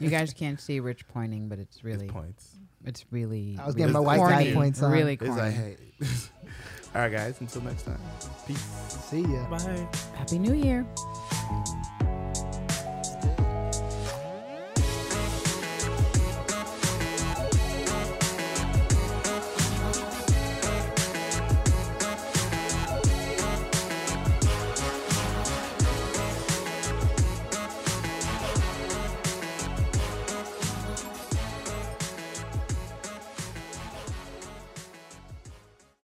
You guys can't see Rich pointing, but it's really, His points. It's really. I was getting my really white guy corny. points on. Really It's corny. like, hey. All right, guys. Until next time. Peace. See ya. Bye. Happy New Year.